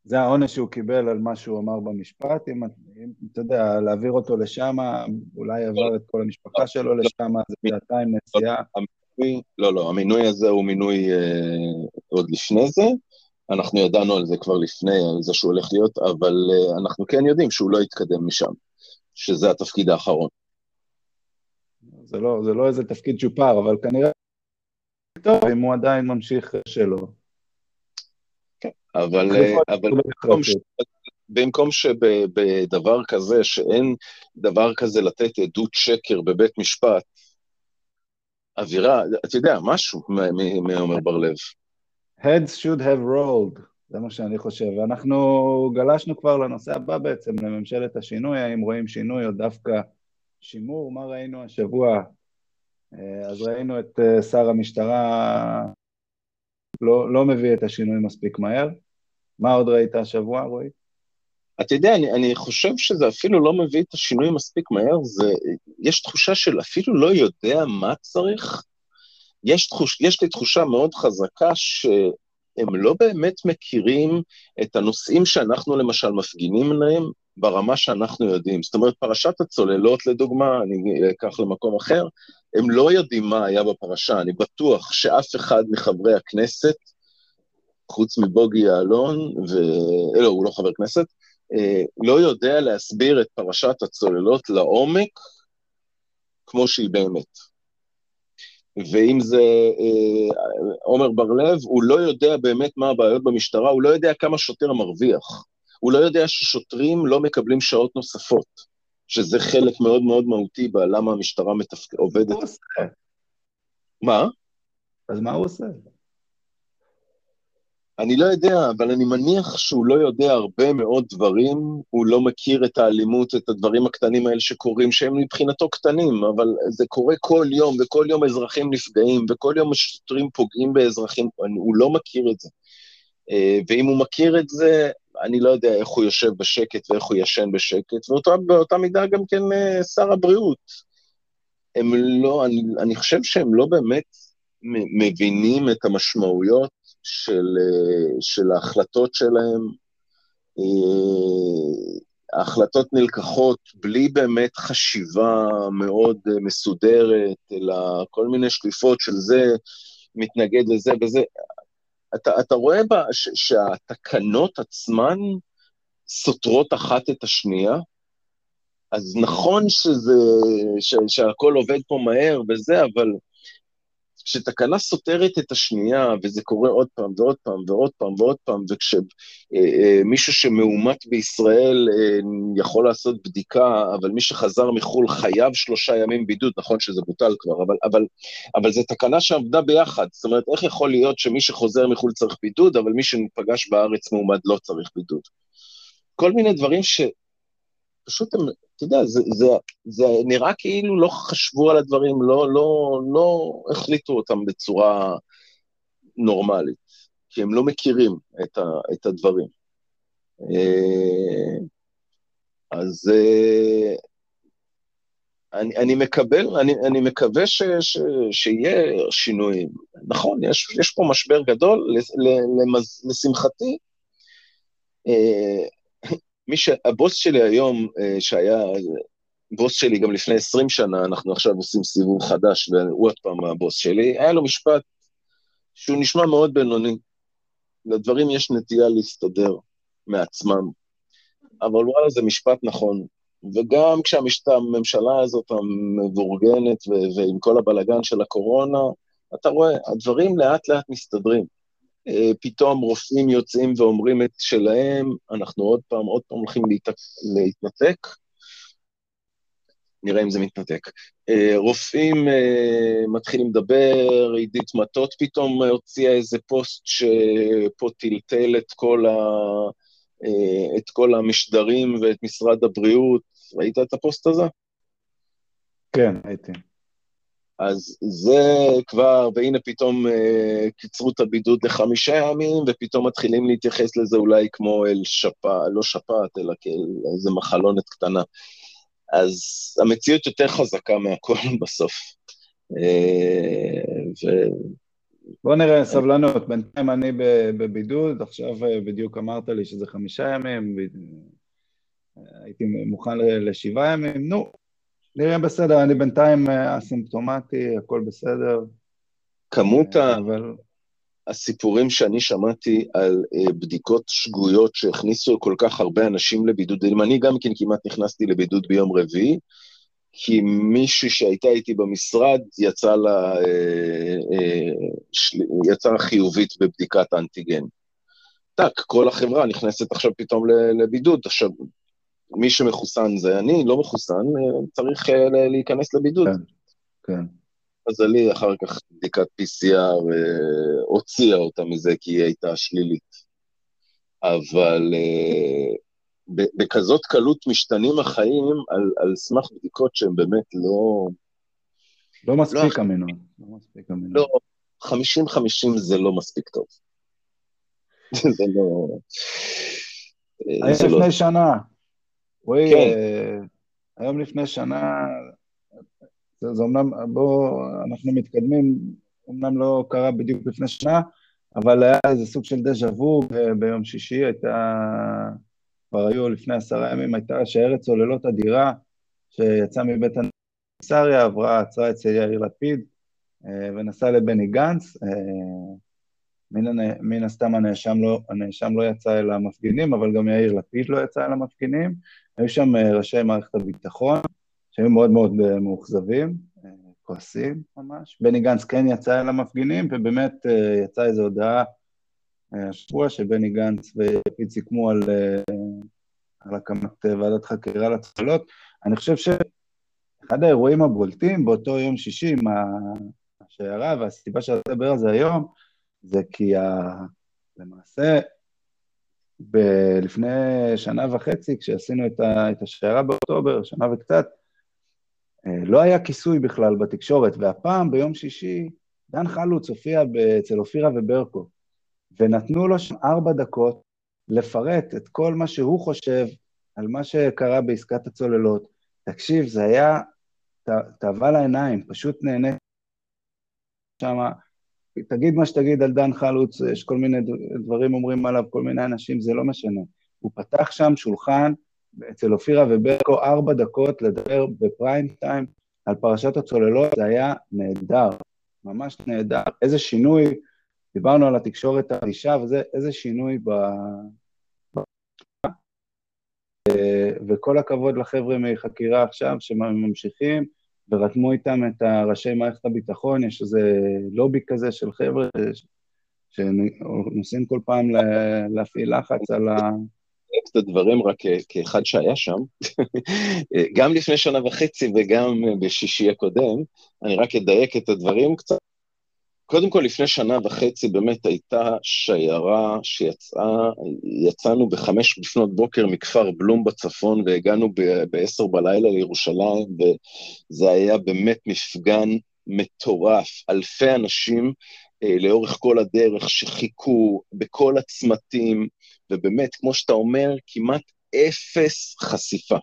זה העונש שהוא קיבל על מה שהוא אמר במשפט, אם, אם אתה יודע, להעביר אותו לשם, אולי עבר את כל המשפחה שלו לשם, זה שעתיים נסיעה. לא, לא, המינוי הזה הוא מינוי אה, עוד לפני זה, אנחנו ידענו על זה כבר לפני, על זה שהוא הולך להיות, אבל אה, אנחנו כן יודעים שהוא לא יתקדם משם, שזה התפקיד האחרון. זה לא, זה לא איזה תפקיד שופר, אבל כנראה טוב אם הוא עדיין ממשיך שלו. אבל, אה, אבל במקום, ש... במקום שבדבר כזה, שאין דבר כזה לתת עדות שקר בבית משפט, אווירה, אתה יודע, משהו מעומר בר-לב. Heads should have rolled, זה מה שאני חושב. ואנחנו גלשנו כבר לנושא הבא בעצם, לממשלת השינוי, האם רואים שינוי או דווקא שימור, מה ראינו השבוע? אה, אז ראינו את אה, שר המשטרה לא, לא מביא את השינוי מספיק מהר. מה עוד ראית השבוע, רועי? אתה יודע, אני, אני חושב שזה אפילו לא מביא את השינוי מספיק מהר, זה, יש תחושה של אפילו לא יודע מה צריך. יש, תחוש, יש לי תחושה מאוד חזקה שהם לא באמת מכירים את הנושאים שאנחנו למשל מפגינים להם ברמה שאנחנו יודעים. זאת אומרת, פרשת הצוללות, לדוגמה, אני אקח למקום אחר, הם לא יודעים מה היה בפרשה. אני בטוח שאף אחד מחברי הכנסת חוץ מבוגי יעלון, ו... לא, הוא לא חבר כנסת, אה, לא יודע להסביר את פרשת הצוללות לעומק כמו שהיא באמת. ואם זה אה, עומר בר-לב, הוא לא יודע באמת מה הבעיות במשטרה, הוא לא יודע כמה שוטר מרוויח. הוא לא יודע ששוטרים לא מקבלים שעות נוספות, שזה חלק מאוד מאוד מהותי בלמה המשטרה מתפק... עובדת. מה הוא עושה? מה? אז מה הוא עושה? אני לא יודע, אבל אני מניח שהוא לא יודע הרבה מאוד דברים, הוא לא מכיר את האלימות, את הדברים הקטנים האלה שקורים, שהם מבחינתו קטנים, אבל זה קורה כל יום, וכל יום אזרחים נפגעים, וכל יום שוטרים פוגעים באזרחים, הוא לא מכיר את זה. אה, ואם הוא מכיר את זה, אני לא יודע איך הוא יושב בשקט ואיך הוא ישן בשקט, ובאותה מידה גם כן אה, שר הבריאות. הם לא, אני, אני חושב שהם לא באמת מבינים את המשמעויות של, אה, של ההחלטות שלהם. אה, ההחלטות נלקחות בלי באמת חשיבה מאוד אה, מסודרת, אלא כל מיני שליפות של זה מתנגד לזה וזה. אתה, אתה רואה בה ש, שהתקנות עצמן סותרות אחת את השנייה, אז נכון שזה, ש, שהכל עובד פה מהר וזה, אבל כשתקנה סותרת את השנייה, וזה קורה עוד פעם ועוד פעם ועוד פעם ועוד פעם, וכשמישהו אה, שמאומת בישראל אה, יכול לעשות בדיקה, אבל מי שחזר מחו"ל חייב שלושה ימים בידוד, נכון שזה בוטל כבר, אבל, אבל, אבל זו תקנה שעבדה ביחד. זאת אומרת, איך יכול להיות שמי שחוזר מחו"ל צריך בידוד, אבל מי שפגש בארץ מאומד לא צריך בידוד? כל מיני דברים ש... פשוט הם, יודע, זה, זה, זה נראה כאילו לא חשבו על הדברים, לא, לא, לא החליטו אותם בצורה נורמלית, כי הם לא מכירים את, ה, את הדברים. אה, אז אה, אני, אני מקבל, אני, אני מקווה ש, ש, שיהיה שינויים. נכון, יש, יש פה משבר גדול, למז, לשמחתי, מי ש... הבוס שלי היום, שהיה בוס שלי גם לפני 20 שנה, אנחנו עכשיו עושים סיבוב חדש, והוא עוד פעם הבוס שלי, היה לו משפט שהוא נשמע מאוד בינוני. לדברים יש נטייה להסתדר מעצמם, אבל וואלה, זה משפט נכון. וגם כשהממשלה הזאת המבורגנת ועם כל הבלגן של הקורונה, אתה רואה, הדברים לאט לאט מסתדרים. אה, פתאום רופאים יוצאים ואומרים את שלהם, אנחנו עוד פעם, עוד פעם הולכים להת... להתנתק, נראה אם זה מתנתק. אה, רופאים אה, מתחילים לדבר, עידית מטות פתאום הוציאה איזה פוסט שפה טלטל את כל, ה... את כל המשדרים ואת משרד הבריאות. ראית את הפוסט הזה? כן, הייתי. אז זה כבר, והנה פתאום אה, קיצרו את הבידוד לחמישה ימים, ופתאום מתחילים להתייחס לזה אולי כמו אל שפעת, לא שפעת, אלא כאל איזה מחלונת קטנה. אז המציאות יותר חזקה מהכל בסוף. אה, ו... בוא נראה, סבלנות. בינתיים אני בבידוד, עכשיו אה, בדיוק אמרת לי שזה חמישה ימים, הייתי מוכן לשבעה ימים, נו, נראה בסדר, אני בינתיים אה, אסימפטומטי, הכל בסדר. כמות ה... אבל... הסיפורים שאני שמעתי על uh, בדיקות שגויות שהכניסו כל כך הרבה אנשים לבידוד, אני גם כן כמעט נכנסתי לבידוד ביום רביעי, כי מישהי שהייתה איתי במשרד יצאה לה, uh, של... יצאה חיובית בבדיקת אנטיגן. טאק, כל החברה נכנסת עכשיו פתאום לבידוד. עכשיו, מי שמחוסן זה אני, לא מחוסן, צריך להיכנס לבידוד. כן, כן. מזלי, אחר כך בדיקת PCR אה, הוציאה אותה מזה כי היא הייתה שלילית. אבל אה, בכזאת קלות משתנים החיים על, על סמך בדיקות שהן באמת לא... לא מספיק לא, אמינות. לא מספיק אמינות. לא, 50-50 זה לא מספיק טוב. זה לא... אה, היה לפני לא... שנה. רואי, כן. היום לפני שנה זה, זה אומנם, בואו, אנחנו מתקדמים, אומנם לא קרה בדיוק לפני שנה, אבל היה איזה סוג של דז'ה וו ביום שישי, הייתה, כבר היו לפני עשרה ימים, הייתה שיירת צוללות אדירה שיצאה מבית הניסריה, עברה, עצרה אצל יאיר לפיד אה, ונסעה לבני גנץ. אה, מן, מן הסתם הנאשם לא, הנאשם לא יצא אל המפגינים, אבל גם יאיר לפיד לא יצא אל המפגינים. היו שם אה, ראשי מערכת הביטחון, שהיו מאוד מאוד אה, מאוכזבים, אה, כועסים ממש. בני גנץ כן יצא אל המפגינים, ובאמת אה, יצאה איזו הודעה השבוע שבני גנץ ולפיד סיכמו על, על הקמת ועדת חקירה לצולות. אני חושב שאחד האירועים הבולטים באותו יום שישי עם השיירה, והסיבה שאני מדבר על זה היום, זה כי ה... למעשה, ב- לפני שנה וחצי, כשעשינו את, ה- את השיירה באוקטובר, שנה וקצת, אה, לא היה כיסוי בכלל בתקשורת, והפעם, ביום שישי, דן חלוץ הופיע אצל אופירה וברקו, ונתנו לו שם ארבע דקות לפרט את כל מה שהוא חושב על מה שקרה בעסקת הצוללות. תקשיב, זה היה תאווה לעיניים, פשוט נהנה שם. תגיד מה שתגיד על דן חלוץ, יש כל מיני דברים אומרים עליו, כל מיני אנשים, זה לא משנה. הוא פתח שם שולחן אצל אופירה וברקו ארבע דקות לדבר בפריים טיים על פרשת הצוללות, זה היה נהדר, ממש נהדר. איזה שינוי, דיברנו על התקשורת האישה וזה, איזה שינוי ב... וכל הכבוד לחבר'ה מחקירה עכשיו שממשיכים ורתמו איתם את ראשי מערכת הביטחון, יש איזה לובי כזה של חבר'ה שנוסעים כל פעם להפעיל לחץ על ה... את הדברים רק כאחד שהיה שם, גם לפני שנה וחצי וגם בשישי הקודם, אני רק אדייק את הדברים קצת. קודם כל, לפני שנה וחצי באמת הייתה שיירה שיצאה, יצאנו בחמש לפנות בוקר מכפר בלום בצפון והגענו בעשר בלילה לירושלים, וזה היה באמת מפגן מטורף. אלפי אנשים אה, לאורך כל הדרך שחיכו בכל הצמתים, ובאמת, כמו שאתה אומר, כמעט אפס חשיפה.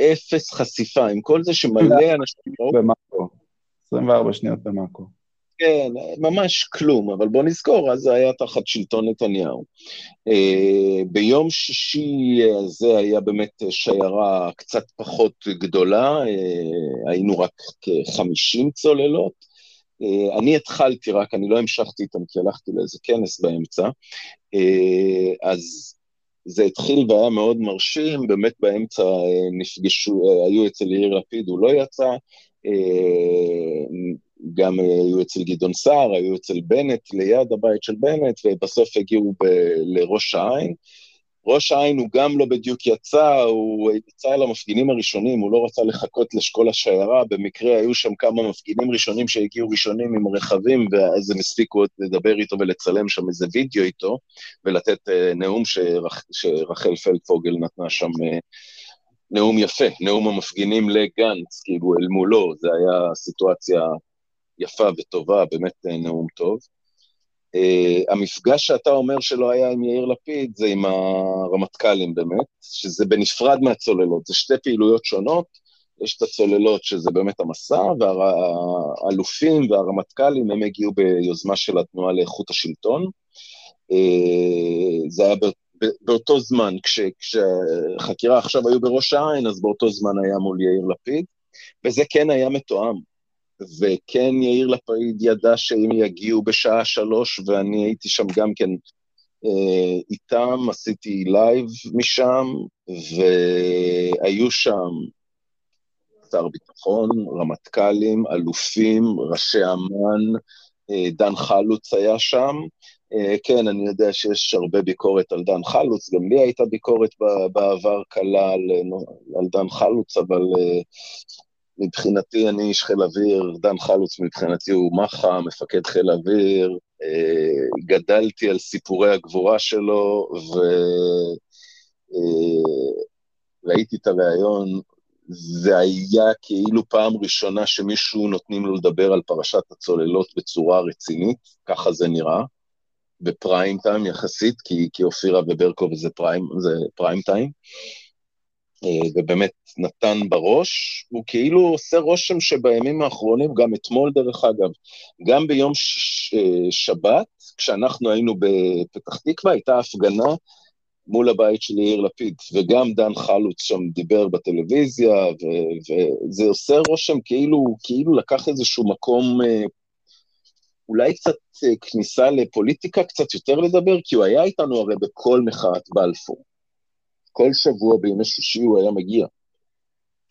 אפס חשיפה, עם כל זה שמלא אנשים... במאקו, 24 שניות במאקו. כן, ממש כלום, אבל בוא נזכור, אז זה היה תחת שלטון נתניהו. אה, ביום שישי זה היה באמת שיירה קצת פחות גדולה, אה, היינו רק כ-50 צוללות. אה, אני התחלתי רק, אני לא המשכתי איתם כי הלכתי לאיזה כנס באמצע, אז זה התחיל והיה מאוד מרשים, באמת באמצע נפגשו, היו אצל יאיר לפיד, הוא לא יצא, גם אה, היו אצל גדעון סער, היו אצל בנט, ליד הבית של בנט, ובסוף הגיעו ב- לראש העין. ראש העין הוא גם לא בדיוק יצא, הוא יצא אל המפגינים הראשונים, הוא לא רצה לחכות לשקול השיירה, במקרה היו שם כמה מפגינים ראשונים שהגיעו ראשונים עם רכבים, ואז הם הספיקו עוד לדבר איתו ולצלם שם איזה וידאו איתו, ולתת uh, נאום שרח, שרחל פלדפוגל נתנה שם, uh, נאום יפה, נאום המפגינים לגנץ, כאילו אל מולו, זה היה סיטואציה יפה וטובה, באמת אה, נאום טוב. Uh, המפגש שאתה אומר שלא היה עם יאיר לפיד זה עם הרמטכ"לים באמת, שזה בנפרד מהצוללות, זה שתי פעילויות שונות, יש את הצוללות שזה באמת המסע, והאלופים והרמטכ"לים הם הגיעו ביוזמה של התנועה לאיכות השלטון. אה, זה היה באותו זמן, כש, כשחקירה עכשיו היו בראש העין, אז באותו זמן היה מול יאיר לפיד, וזה כן היה מתואם. וכן יאיר לפיד ידע שאם יגיעו בשעה שלוש, ואני הייתי שם גם כן אה, איתם, עשיתי live משם, והיו שם שר ביטחון, רמטכ"לים, אלופים, ראשי אמ"ן, אה, דן חלוץ היה שם. אה, כן, אני יודע שיש הרבה ביקורת על דן חלוץ, גם לי הייתה ביקורת בעבר קלה על, על דן חלוץ, אבל מבחינתי אני איש חיל אוויר, דן חלוץ מבחינתי הוא מח"א, מפקד חיל אוויר, אה, גדלתי על סיפורי הגבורה שלו, וראיתי אה, את הריאיון, זה היה כאילו פעם ראשונה שמישהו נותנים לו לדבר על פרשת הצוללות בצורה רצינית, ככה זה נראה, בפריים טיים יחסית, כי, כי אופירה וברקו וזה פריים, זה פריים טיים. אה, ובאמת נתן בראש, הוא כאילו עושה רושם שבימים האחרונים, גם אתמול דרך אגב, גם ביום ש... אה, שבת, כשאנחנו היינו בפתח תקווה, הייתה הפגנה מול הבית של יאיר לפיד, וגם דן חלוץ שם דיבר בטלוויזיה, ו... וזה עושה רושם כאילו, כאילו לקח איזשהו מקום, אה, אולי קצת כניסה לפוליטיקה, קצת יותר לדבר, כי הוא היה איתנו הרי בכל מחאת בלפור. כל שבוע בימי שישי הוא היה מגיע.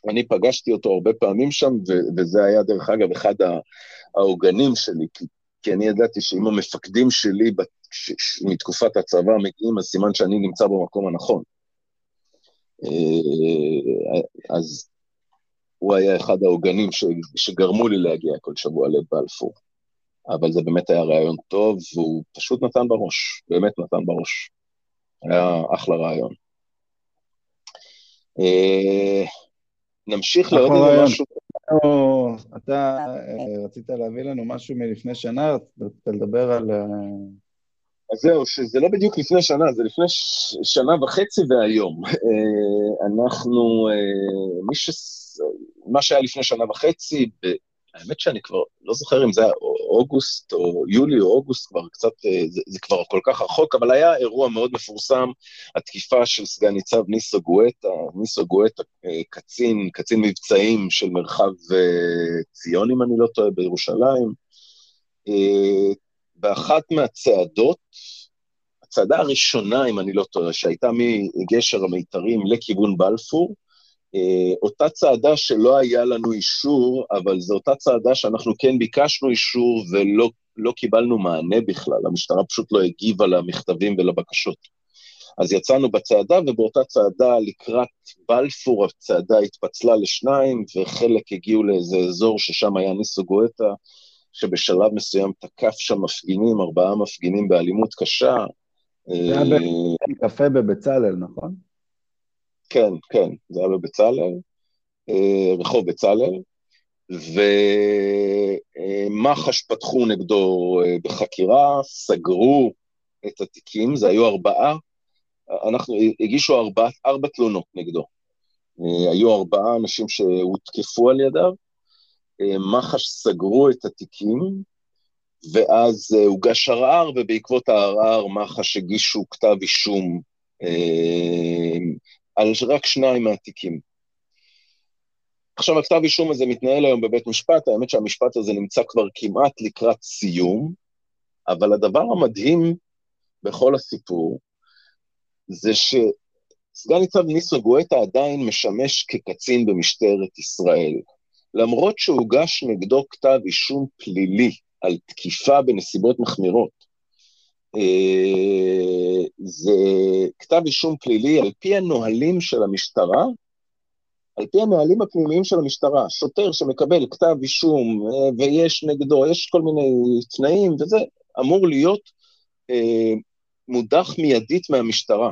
אני פגשתי אותו הרבה פעמים שם, ו- וזה היה דרך אגב אחד העוגנים שלי, כי, כי אני ידעתי שאם המפקדים שלי ש- ש- מתקופת הצבא מגיעים, אז סימן שאני נמצא במקום הנכון. אה, אז הוא היה אחד העוגנים ש- שגרמו לי להגיע כל שבוע לבלפור. אבל זה באמת היה רעיון טוב, והוא פשוט נתן בראש, באמת נתן בראש. היה אחלה רעיון. אה, נמשיך לעוד איזה משהו. אתה אה, רצית להביא לנו משהו מלפני שנה, רצית לדבר על... אה, אז זהו, שזה לא בדיוק לפני שנה, זה לפני שנה וחצי והיום. אנחנו, מי ש... מה שהיה לפני שנה וחצי, האמת שאני כבר לא זוכר אם זה היה אוגוסט או יולי או אוגוסט, כבר קצת, אה, זה, זה כבר כל כך רחוק, אבל היה אירוע מאוד מפורסם, התקיפה של סגן ניצב ניסו גואטה, ניסו גואטה אה, קצין, קצין מבצעים של מרחב אה, ציון, אם אני לא טועה, בירושלים. באחת מהצעדות, הצעדה הראשונה, אם אני לא טועה, שהייתה מגשר המיתרים לכיוון בלפור, אותה צעדה שלא היה לנו אישור, אבל זו אותה צעדה שאנחנו כן ביקשנו אישור ולא לא קיבלנו מענה בכלל, המשטרה פשוט לא הגיבה למכתבים ולבקשות. אז יצאנו בצעדה, ובאותה צעדה לקראת בלפור הצעדה התפצלה לשניים, וחלק הגיעו לאיזה אזור ששם היה ניסו גואטה, שבשלב מסוים תקף שם מפגינים, ארבעה מפגינים באלימות קשה. זה היה בקפה בבצלאל, נכון? כן, כן, זה היה בבצלאל, אה, רחוב בצלאל, ומח"ש פתחו נגדו אה, בחקירה, סגרו את התיקים, זה היו ארבעה, אנחנו, הגישו ארבע, ארבע תלונות נגדו. אה, היו ארבעה אנשים שהותקפו על ידיו, מח"ש סגרו את התיקים, ואז הוגש ערער, ובעקבות הערער מח"ש הגישו כתב אישום על רק שניים מהתיקים. עכשיו, הכתב אישום הזה מתנהל היום בבית משפט, האמת שהמשפט הזה נמצא כבר כמעט לקראת סיום, אבל הדבר המדהים בכל הסיפור זה שסגן ניצב ניסו גואטה עדיין משמש כקצין במשטרת ישראל. למרות שהוגש נגדו כתב אישום פלילי על תקיפה בנסיבות מחמירות, זה כתב אישום פלילי על פי הנהלים של המשטרה, על פי הנהלים הפנימיים של המשטרה, שוטר שמקבל כתב אישום אה, ויש נגדו, יש כל מיני תנאים וזה, אמור להיות אה, מודח מיידית מהמשטרה.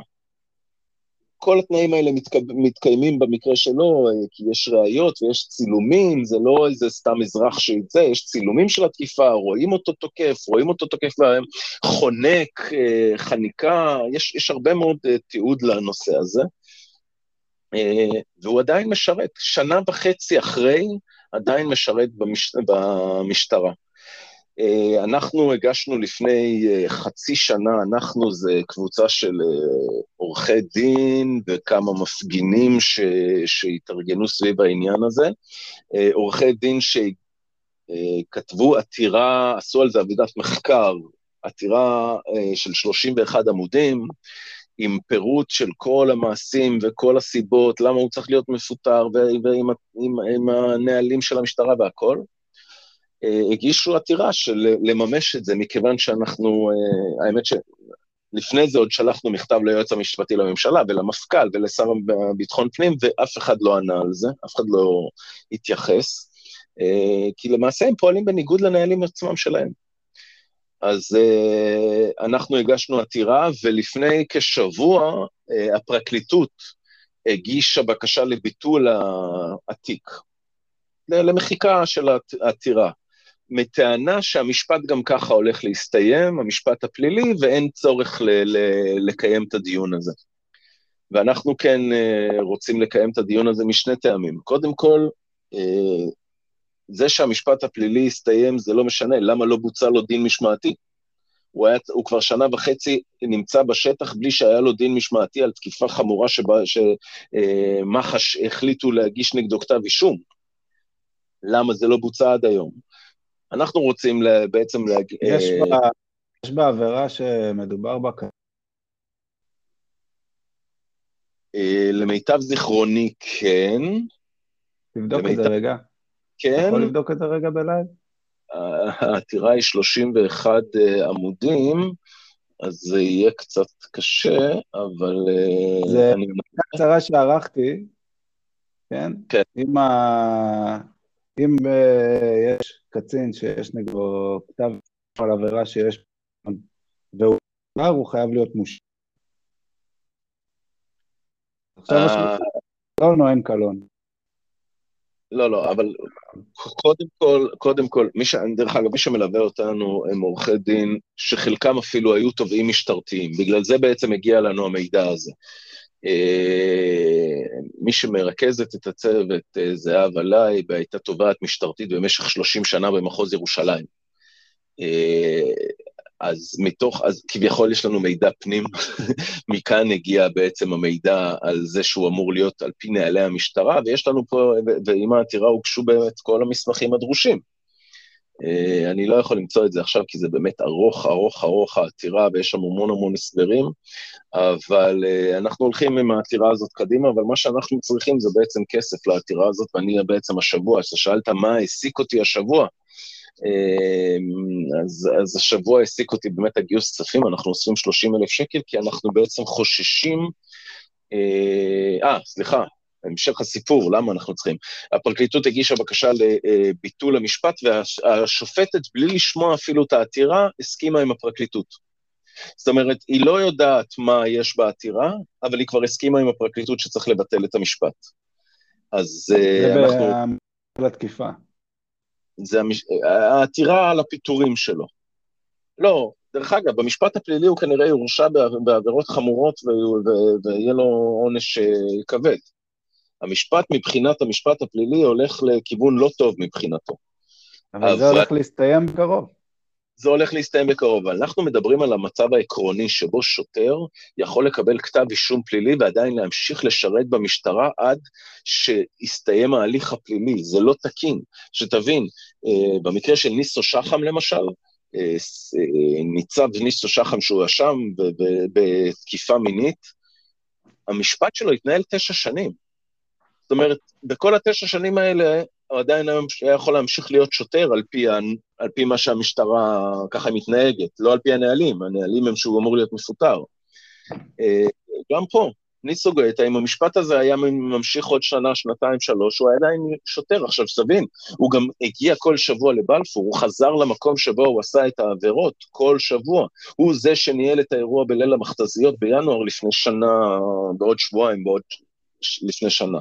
כל התנאים האלה מתק... מתקיימים במקרה שלו, אה, כי יש ראיות ויש צילומים, זה לא איזה סתם אזרח שיצא, יש צילומים של התקיפה, רואים אותו תוקף, רואים אותו תוקף חונק, אה, חניקה, יש, יש הרבה מאוד אה, תיעוד לנושא הזה. והוא עדיין משרת, שנה וחצי אחרי, עדיין משרת במש... במשטרה. אה, אנחנו הגשנו לפני אה, חצי שנה, אנחנו זה קבוצה של אה, עורכי דין וכמה מפגינים ש, שהתארגנו סביב העניין הזה. עורכי דין שכתבו עתירה, עשו על זה עבודת מחקר, עתירה של 31 עמודים, עם פירוט של כל המעשים וכל הסיבות, למה הוא צריך להיות מפוטר, ועם עם, עם הנהלים של המשטרה והכל. אה, הגישו עתירה של לממש את זה, מכיוון שאנחנו, אה, האמת שלפני זה עוד שלחנו מכתב ליועץ המשפטי לממשלה ולמפכ"ל ולשר ביטחון פנים, ואף אחד לא ענה על זה, אף אחד לא התייחס, אה, כי למעשה הם פועלים בניגוד לנהלים עצמם שלהם. אז אנחנו הגשנו עתירה, ולפני כשבוע הפרקליטות הגישה בקשה לביטול התיק, למחיקה של העתירה. מטענה שהמשפט גם ככה הולך להסתיים, המשפט הפלילי, ואין צורך ל- ל- לקיים את הדיון הזה. ואנחנו כן uh, רוצים לקיים את הדיון הזה משני טעמים. קודם כל, uh, זה שהמשפט הפלילי הסתיים, זה לא משנה, למה לא בוצע לו דין משמעתי? הוא, היה, הוא כבר שנה וחצי נמצא בשטח בלי שהיה לו דין משמעתי על תקיפה חמורה שמח"ש uh, החליטו להגיש נגדו כתב אישום. למה זה לא בוצע עד היום? אנחנו רוצים בעצם להגיד... יש, אה, בה, יש בעבירה שמדובר בה... אה, למיטב זיכרוני, כן. תבדוק למיטב... את זה רגע. כן. אתה יכול לבדוק את זה רגע בלייב? העתירה היא 31 אה, עמודים, אז זה יהיה קצת קשה, אבל... זה אני... קצרה שערכתי, כן? כן. עם ה... אם uh, יש קצין שיש נגדו כתב על עבירה שיש, והוא כבר, הוא חייב להיות מוש... עכשיו יש לי קלון או אין קלון? לא, לא, אבל קודם כל, קודם כל, מי ש... דרך אגב, מי שמלווה אותנו הם עורכי דין שחלקם אפילו היו תובעים משטרתיים, בגלל זה בעצם הגיע לנו המידע הזה. אה, מי שמרכזת את הצוות, אה, זהב עליי, והייתה תובעת משטרתית במשך 30 שנה במחוז ירושלים. אה, אז מתוך, אז כביכול יש לנו מידע פנים, מכאן הגיע בעצם המידע על זה שהוא אמור להיות על פי נהלי המשטרה, ויש לנו פה, ועם העתירה הוגשו באמת כל המסמכים הדרושים. אה, אני לא יכול למצוא את זה עכשיו, כי זה באמת ארוך, ארוך, ארוך העתירה, ויש שם המון המון הסברים, אבל uh, אנחנו הולכים עם העתירה הזאת קדימה, אבל מה שאנחנו צריכים זה בעצם כסף לעתירה הזאת, ואני בעצם השבוע, אתה שאלת מה העסיק אותי השבוע, uh, אז, אז השבוע העסיק אותי באמת הגיוס כספים, אנחנו אוספים 30 אלף שקל, כי אנחנו בעצם חוששים, אה, סליחה, המשך הסיפור, למה אנחנו צריכים? הפרקליטות הגישה בקשה לביטול המשפט, והשופטת, בלי לשמוע אפילו את העתירה, הסכימה עם הפרקליטות. זאת אומרת, היא לא יודעת מה יש בעתירה, אבל היא כבר הסכימה עם הפרקליטות שצריך לבטל את המשפט. אז זה אנחנו... זה בתקיפה. זה המש... העתירה על הפיטורים שלו. לא, דרך אגב, במשפט הפלילי הוא כנראה יורשע בעבירות חמורות ויהיה לו עונש אה, כבד. המשפט מבחינת המשפט הפלילי הולך לכיוון לא טוב מבחינתו. אבל, אבל... זה הולך להסתיים בקרוב. זה הולך להסתיים בקרוב. אנחנו מדברים על המצב העקרוני שבו שוטר יכול לקבל כתב אישום פלילי ועדיין להמשיך לשרת במשטרה עד שיסתיים ההליך הפלילי. זה לא תקין. שתבין, אה, במקרה של ניסו שחם למשל, אה, ניצב ניסו שחם שהוא ישם בתקיפה מינית, המשפט שלו התנהל תשע שנים. אומרת, בכל התשע שנים האלה, הוא עדיין היה יכול להמשיך להיות שוטר על פי, על פי מה שהמשטרה ככה מתנהגת, לא על פי הנהלים, הנהלים הם שהוא אמור להיות מפוטר. אה, גם פה, ניסו גואטה, אם המשפט הזה היה ממשיך עוד שנה, שנתיים, שלוש, הוא היה עדיין שוטר. עכשיו, שתבין, הוא גם הגיע כל שבוע לבלפור, הוא חזר למקום שבו הוא עשה את העבירות כל שבוע. הוא זה שניהל את האירוע בליל המכתזיות בינואר לפני שנה, בעוד שבועיים, בעוד לפני שנה.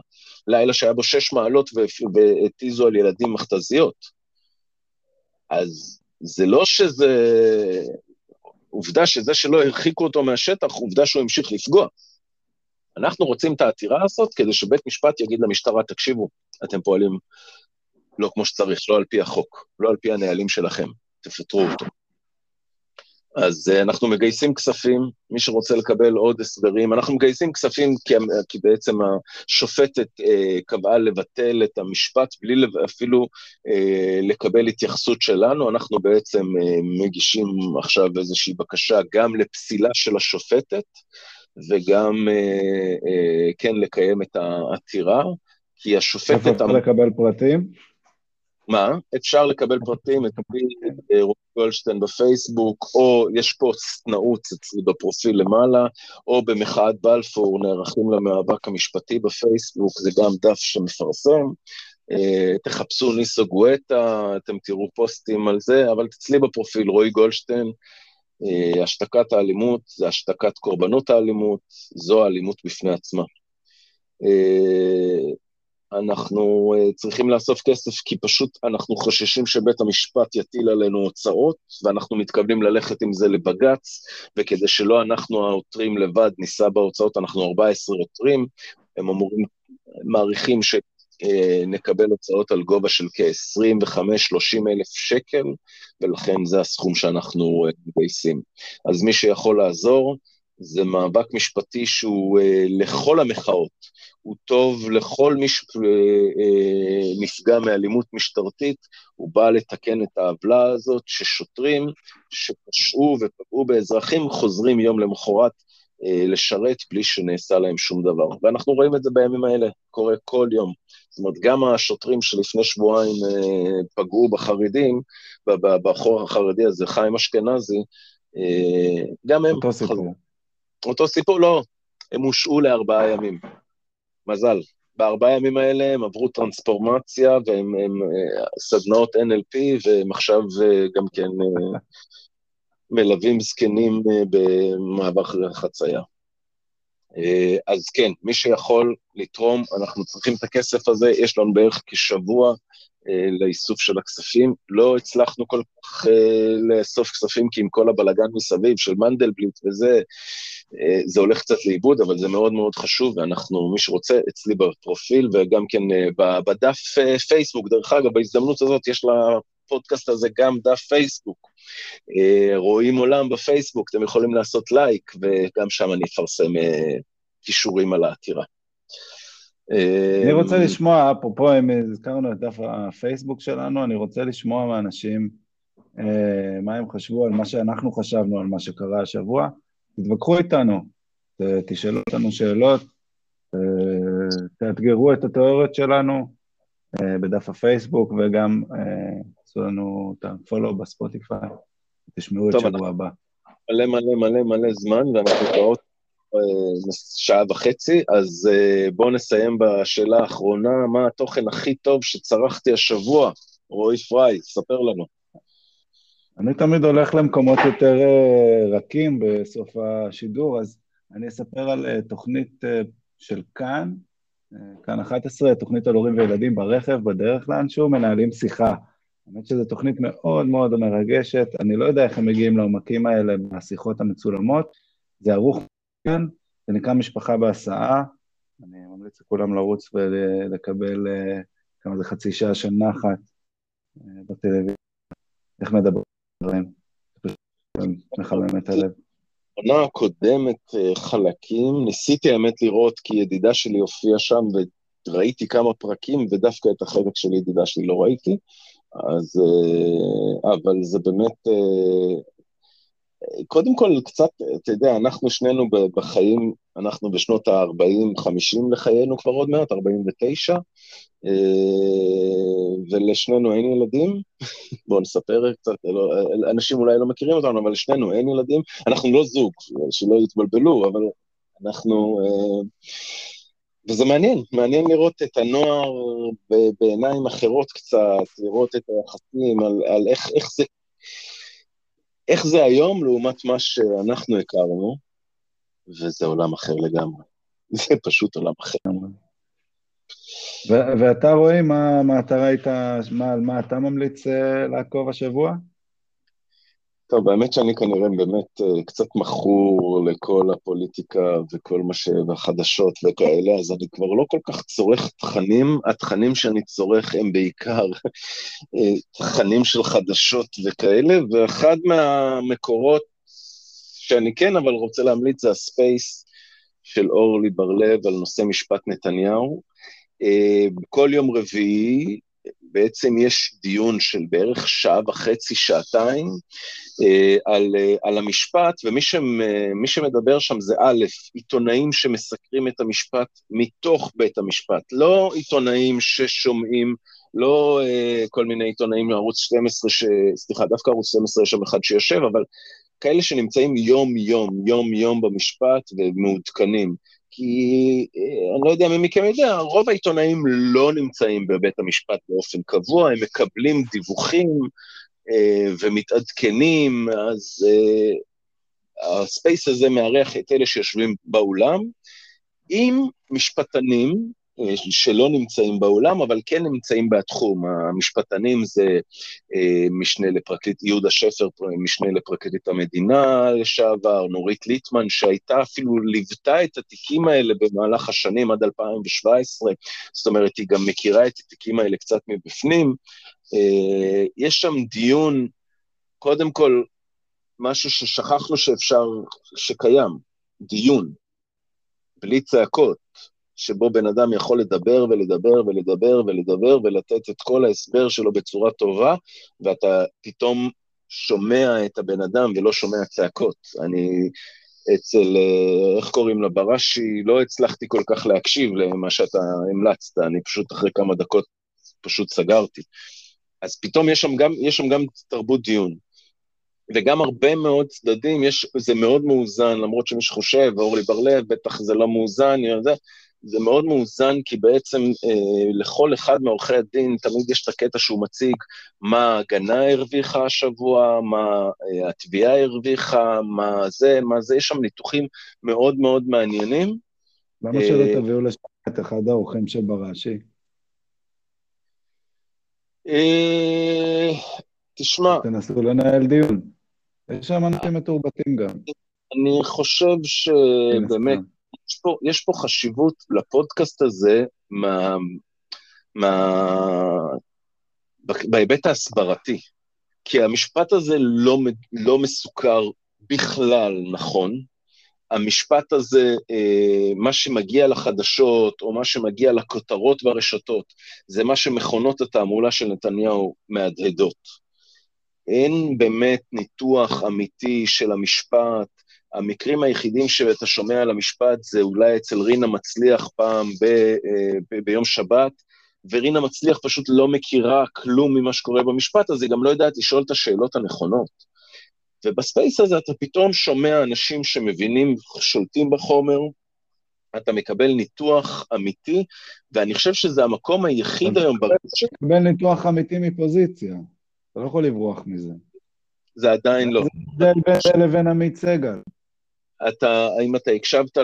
לילה שהיה בו שש מעלות והתיזו על ילדים מכתזיות. אז זה לא שזה... עובדה שזה שלא הרחיקו אותו מהשטח, עובדה שהוא המשיך לפגוע. אנחנו רוצים את העתירה הזאת כדי שבית משפט יגיד למשטרה, תקשיבו, אתם פועלים לא כמו שצריך, לא על פי החוק, לא על פי הנהלים שלכם, תפטרו אותו. אז uh, אנחנו מגייסים כספים, מי שרוצה לקבל עוד הסברים, אנחנו מגייסים כספים כי, כי בעצם השופטת uh, קבעה לבטל את המשפט בלי לב, אפילו uh, לקבל התייחסות שלנו, אנחנו בעצם uh, מגישים עכשיו איזושהי בקשה גם לפסילה של השופטת, וגם uh, uh, כן לקיים את העתירה, כי השופטת... איפה אפשר לקבל פרטים? מה? אפשר לקבל פרטים, את אה, רועי גולדשטיין בפייסבוק, או יש פוסט נעוץ אצלי בפרופיל למעלה, או במחאת בלפור נערכים למאבק המשפטי בפייסבוק, זה גם דף שמפרסם. Uh, תחפשו ניסו גואטה, אתם תראו פוסטים על זה, אבל אצלי בפרופיל רועי גולדשטיין, uh, השתקת האלימות זה השתקת קורבנות האלימות, זו האלימות בפני עצמה. אנחנו uh, צריכים לאסוף כסף כי פשוט אנחנו חוששים שבית המשפט יטיל עלינו הוצאות, ואנחנו מתכוונים ללכת עם זה לבג"ץ, וכדי שלא אנחנו העותרים לבד נישא בהוצאות, אנחנו 14 עותרים, הם אמורים, מעריכים שנקבל uh, הוצאות על גובה של כ-25-30 אלף שקל, ולכן זה הסכום שאנחנו uh, מגייסים. אז מי שיכול לעזור, זה מאבק משפטי שהוא uh, לכל המחאות. הוא טוב לכל מי שנפגע מאלימות משטרתית, הוא בא לתקן את העוולה הזאת ששוטרים שפשעו ופגעו באזרחים חוזרים יום למחרת אה, לשרת בלי שנעשה להם שום דבר. ואנחנו רואים את זה בימים האלה, קורה כל יום. זאת אומרת, גם השוטרים שלפני שבועיים אה, פגעו בחרדים, בחור החרדי הזה, חיים אשכנזי, אה, גם הם... סיפור. אותו סיפור, לא, הם הושעו לארבעה ימים. מזל. בארבעה ימים האלה הם עברו טרנספורמציה והם הם, אה, סדנאות NLP, והם עכשיו אה, גם כן אה, מלווים זקנים במעבר חצייה. אז כן, מי שיכול לתרום, אנחנו צריכים את הכסף הזה, יש לנו בערך כשבוע לאיסוף של הכספים. לא הצלחנו כל כך לאסוף כספים, כי עם כל הבלגן מסביב של מנדלבליט וזה, זה הולך קצת לאיבוד, אבל זה מאוד מאוד חשוב, ואנחנו, מי שרוצה, אצלי בפרופיל, וגם כן אה, בדף אה, פייסבוק. דרך אגב, בהזדמנות הזאת יש לפודקאסט הזה גם דף פייסבוק. רואים עולם בפייסבוק, אתם יכולים לעשות לייק, וגם שם אני אפרסם כישורים על העתירה. אני רוצה לשמוע, אפרופו, אם הזכרנו את דף הפייסבוק שלנו, אני רוצה לשמוע מאנשים מה הם חשבו על מה שאנחנו חשבנו על מה שקרה השבוע. תתווכחו איתנו, תשאלו אותנו שאלות, תאתגרו את התיאוריות שלנו אה, בדף הפייסבוק, וגם אה, עשו לנו את הפולו בספוטיפיי, תשמעו את שבוע הבא. מלא מלא מלא מלא זמן, ואנחנו כבר אה, שעה וחצי, אז בואו נסיים בשאלה האחרונה, מה התוכן הכי טוב שצרכתי השבוע? רועי פריי, ספר לנו. אני תמיד הולך למקומות יותר אה, רכים בסוף השידור, אז אני אספר על אה, תוכנית אה, של כאן, כאן 11, תוכנית על הורים וילדים ברכב, בדרך לאנשהו, מנהלים שיחה. האמת שזו תוכנית מאוד מאוד מרגשת, אני לא יודע איך הם מגיעים לעומקים האלה מהשיחות המצולמות, זה ערוך כאן, זה נקרא משפחה בהסעה, אני ממליץ לכולם לרוץ ולקבל כמה זה חצי שעה של נחת בטלוויזיה, איך מדברים. דברים. מחמם את הלב. בעונה הקודמת אה, חלקים, ניסיתי האמת לראות כי ידידה שלי הופיעה שם וראיתי כמה פרקים ודווקא את החלק של ידידה שלי לא ראיתי, אז... אה, אבל זה באמת... אה, קודם כל, קצת, אתה יודע, אנחנו שנינו בחיים, אנחנו בשנות ה-40-50 לחיינו כבר עוד מעט, 49, ולשנינו אין ילדים, בואו נספר קצת, לא, אנשים אולי לא מכירים אותנו, אבל לשנינו אין ילדים, אנחנו לא זוג, שלא יתבלבלו, אבל אנחנו... וזה מעניין, מעניין לראות את הנוער בעיניים אחרות קצת, לראות את היחסים, על, על איך, איך, זה, איך זה היום לעומת מה שאנחנו הכרנו, וזה עולם אחר לגמרי. זה פשוט עולם אחר. ואתה רועי, מה, מה אתה ראית, מה, מה אתה ממליץ uh, לעקוב השבוע? טוב, האמת שאני כנראה באמת uh, קצת מכור לכל הפוליטיקה וכל מה ש... והחדשות וכאלה, אז אני כבר לא כל כך צורך תכנים, התכנים שאני צורך הם בעיקר uh, תכנים של חדשות וכאלה, ואחד מהמקורות שאני כן אבל רוצה להמליץ זה הספייס של אורלי בר-לב על נושא משפט נתניהו. אה, כל יום רביעי בעצם יש דיון של בערך שעה וחצי, שעתיים, אה, על, אה, על המשפט, ומי ש, שמדבר שם זה א', עיתונאים שמסקרים את המשפט מתוך בית המשפט, לא עיתונאים ששומעים, לא כל מיני עיתונאים מערוץ 12, ש, סליחה, דווקא ערוץ 12 יש שם אחד שיושב, אבל כאלה שנמצאים יום-יום, יום-יום במשפט ומעודכנים. כי אה, אני לא יודע מי מכם יודע, רוב העיתונאים לא נמצאים בבית המשפט באופן קבוע, הם מקבלים דיווחים אה, ומתעדכנים, אז אה, הספייס הזה מארח את אלה שיושבים באולם, עם משפטנים שלא נמצאים באולם, אבל כן נמצאים בתחום. המשפטנים זה אה, משנה לפרקליט, יהודה שפר, משנה לפרקליט המדינה לשעבר, נורית ליטמן, שהייתה אפילו, ליוותה את התיקים האלה במהלך השנים עד 2017, זאת אומרת, היא גם מכירה את התיקים האלה קצת מבפנים. אה, יש שם דיון, קודם כל, משהו ששכחנו שאפשר, שקיים, דיון, בלי צעקות. שבו בן אדם יכול לדבר ולדבר ולדבר ולדבר ולתת את כל ההסבר שלו בצורה טובה, ואתה פתאום שומע את הבן אדם ולא שומע צעקות. אני אצל, אה, איך קוראים לה, בראשי, לא הצלחתי כל כך להקשיב למה שאתה המלצת, אני פשוט אחרי כמה דקות פשוט סגרתי. אז פתאום יש שם גם, יש שם גם תרבות דיון. וגם הרבה מאוד צדדים, יש, זה מאוד מאוזן, למרות שמי שחושב, ואורלי בר-לב, בטח זה לא מאוזן, זה, זה מאוד מאוזן, כי בעצם אה, לכל אחד מעורכי הדין תמיד יש את הקטע שהוא מציג מה ההגנה הרוויחה השבוע, מה אה, התביעה הרוויחה, מה זה, מה זה, יש שם ניתוחים מאוד מאוד מעניינים. למה אה, שלא תביאו לשם את אחד האורחים של בראשי? אה, תשמע... תנסו לנהל דיון. יש שם אנשים מתורבתים גם. אני חושב שבאמת... יש פה, יש פה חשיבות לפודקאסט הזה מה, מה, בהיבט ההסברתי, כי המשפט הזה לא, לא מסוכר בכלל נכון. המשפט הזה, אה, מה שמגיע לחדשות, או מה שמגיע לכותרות ברשתות, זה מה שמכונות התעמולה של נתניהו מהדהדות. אין באמת ניתוח אמיתי של המשפט, המקרים היחידים שאתה שומע על המשפט זה אולי אצל רינה מצליח פעם ב, אה, ב, ביום שבת, ורינה מצליח פשוט לא מכירה כלום ממה שקורה במשפט, אז היא גם לא יודעת לשאול את השאלות הנכונות. ובספייס הזה אתה פתאום שומע אנשים שמבינים, שולטים בחומר, אתה מקבל ניתוח אמיתי, ואני חושב שזה המקום היחיד היום ברשת... אתה מקבל ניתוח אמיתי מפוזיציה, אתה לא יכול לברוח מזה. זה עדיין לא. זה בין לבין עמית סגל. אתה, האם אתה הקשבת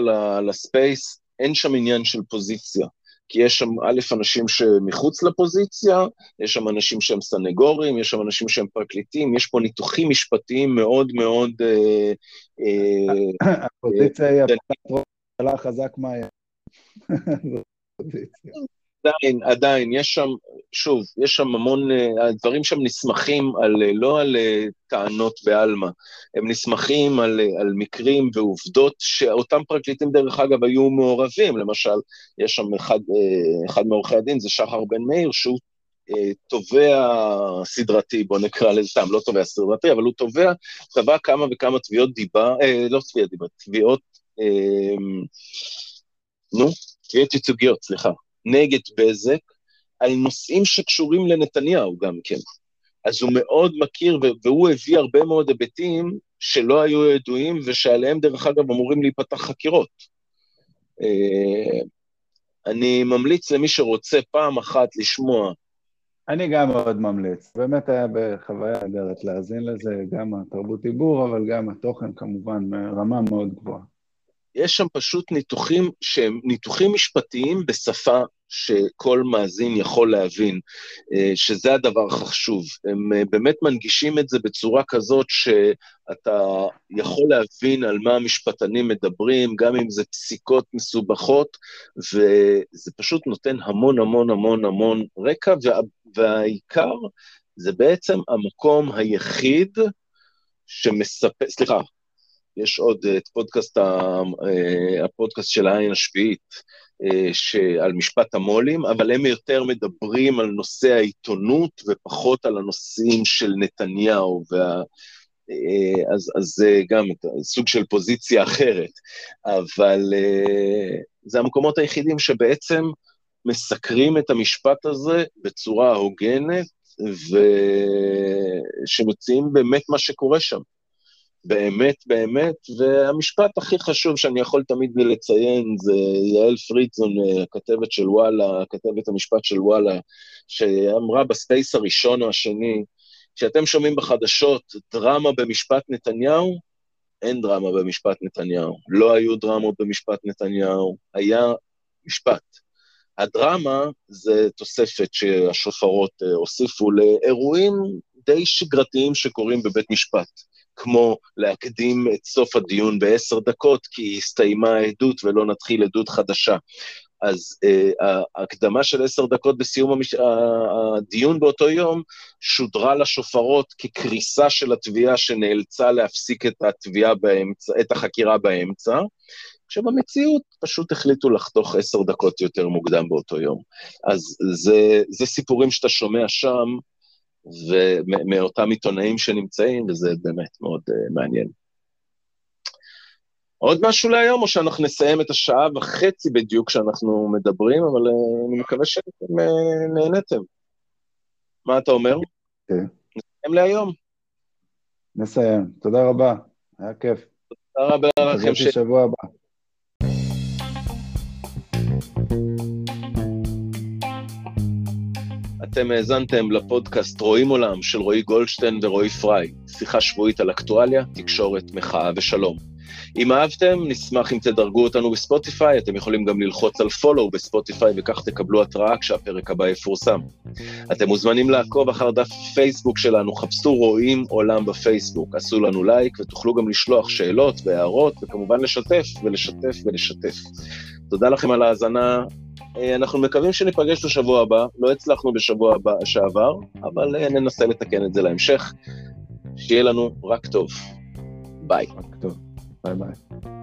לספייס, אין שם עניין של פוזיציה. כי יש שם א', אנשים שמחוץ לפוזיציה, יש שם אנשים שהם סנגורים, יש שם אנשים שהם פרקליטים, יש פה ניתוחים משפטיים מאוד מאוד... אה, אה, הפוזיציה היא הפרקליטה חזק מה היה. עדיין, עדיין, יש שם, שוב, יש שם המון, אה, הדברים שם נסמכים על, אה, לא על אה, טענות בעלמא, הם נסמכים על, על מקרים ועובדות שאותם פרקליטים, דרך אגב, היו מעורבים. למשל, יש שם אחד, אחד מעורכי הדין, זה שחר בן מאיר, שהוא תובע סדרתי, בוא נקרא לזה סתם, לא תובע סדרתי, אבל הוא תובע, תבע כמה וכמה תביעות דיבה, אה, לא תביעות דיבה, תביעות, אה, נו, תביעות ייצוגיות, סליחה, נגד בזק, על נושאים שקשורים לנתניהו גם כן. אז הוא מאוד מכיר, והוא הביא הרבה מאוד היבטים שלא היו ידועים, ושעליהם, דרך אגב, אמורים להיפתח חקירות. אה, אני ממליץ למי שרוצה פעם אחת לשמוע אני גם מאוד ממליץ. באמת היה בחוויה נהדרת להאזין לזה, גם התרבות דיבור, אבל גם התוכן כמובן רמה מאוד גבוהה. יש שם פשוט ניתוחים שהם ניתוחים משפטיים בשפה שכל מאזין יכול להבין, אה, שזה הדבר החשוב. הם אה, באמת מנגישים את זה בצורה כזאת שאתה יכול להבין על מה המשפטנים מדברים, גם אם זה פסיקות מסובכות, וזה פשוט נותן המון המון המון המון רקע, וה, והעיקר זה בעצם המקום היחיד שמספר, סליחה, יש עוד את פודקאסט, אה, הפודקאסט של העין השביעית, אה, על משפט המו"לים, אבל הם יותר מדברים על נושא העיתונות ופחות על הנושאים של נתניהו, וה... אה, אז זה גם סוג של פוזיציה אחרת, אבל זה המקומות היחידים שבעצם מסקרים את המשפט הזה בצורה הוגנת, ושמציגים באמת מה שקורה שם. באמת, באמת, והמשפט הכי חשוב שאני יכול תמיד לציין זה יעל פרידזון, הכתבת של וואלה, כתבת המשפט של וואלה, שאמרה ב space הראשון או השני, כשאתם שומעים בחדשות דרמה במשפט נתניהו, אין דרמה במשפט נתניהו. לא היו דרמות במשפט נתניהו, היה משפט. הדרמה זה תוספת שהשופרות אה, הוסיפו לאירועים די שגרתיים שקורים בבית משפט. כמו להקדים את סוף הדיון בעשר דקות, כי הסתיימה העדות ולא נתחיל עדות חדשה. אז uh, ההקדמה של עשר דקות בסיום המש... הדיון באותו יום שודרה לשופרות כקריסה של התביעה שנאלצה להפסיק את התביעה באמצע, את החקירה באמצע, כשבמציאות פשוט החליטו לחתוך עשר דקות יותר מוקדם באותו יום. אז זה, זה סיפורים שאתה שומע שם, ומאותם עיתונאים שנמצאים, וזה באמת מאוד uh, מעניין. עוד משהו להיום, או שאנחנו נסיים את השעה וחצי בדיוק שאנחנו מדברים, אבל uh, אני מקווה שאתם uh, נהנתם. מה אתה אומר? כן. Okay. נסיים להיום. נסיים. תודה רבה, היה כיף. תודה רבה לכם. ש... שבוע הבא. אתם האזנתם לפודקאסט רואים עולם של רועי גולדשטיין ורועי פריי, שיחה שבועית על אקטואליה, תקשורת, מחאה ושלום. אם אהבתם, נשמח אם תדרגו אותנו בספוטיפיי, אתם יכולים גם ללחוץ על פולו בספוטיפיי וכך תקבלו התראה כשהפרק הבא יפורסם. אתם מוזמנים לעקוב אחר דף פייסבוק שלנו, חפשו רואים עולם בפייסבוק, עשו לנו לייק ותוכלו גם לשלוח שאלות והערות, וכמובן לשתף ולשתף ולשתף. תודה לכם על ההאזנה, אנחנו מקווים שניפגש בשבוע הבא, לא הצלחנו בשבוע הבא שעבר, אבל אה, ננסה לתקן את זה להמשך. שיהיה לנו רק טוב. ביי. רק טוב. ביי ביי.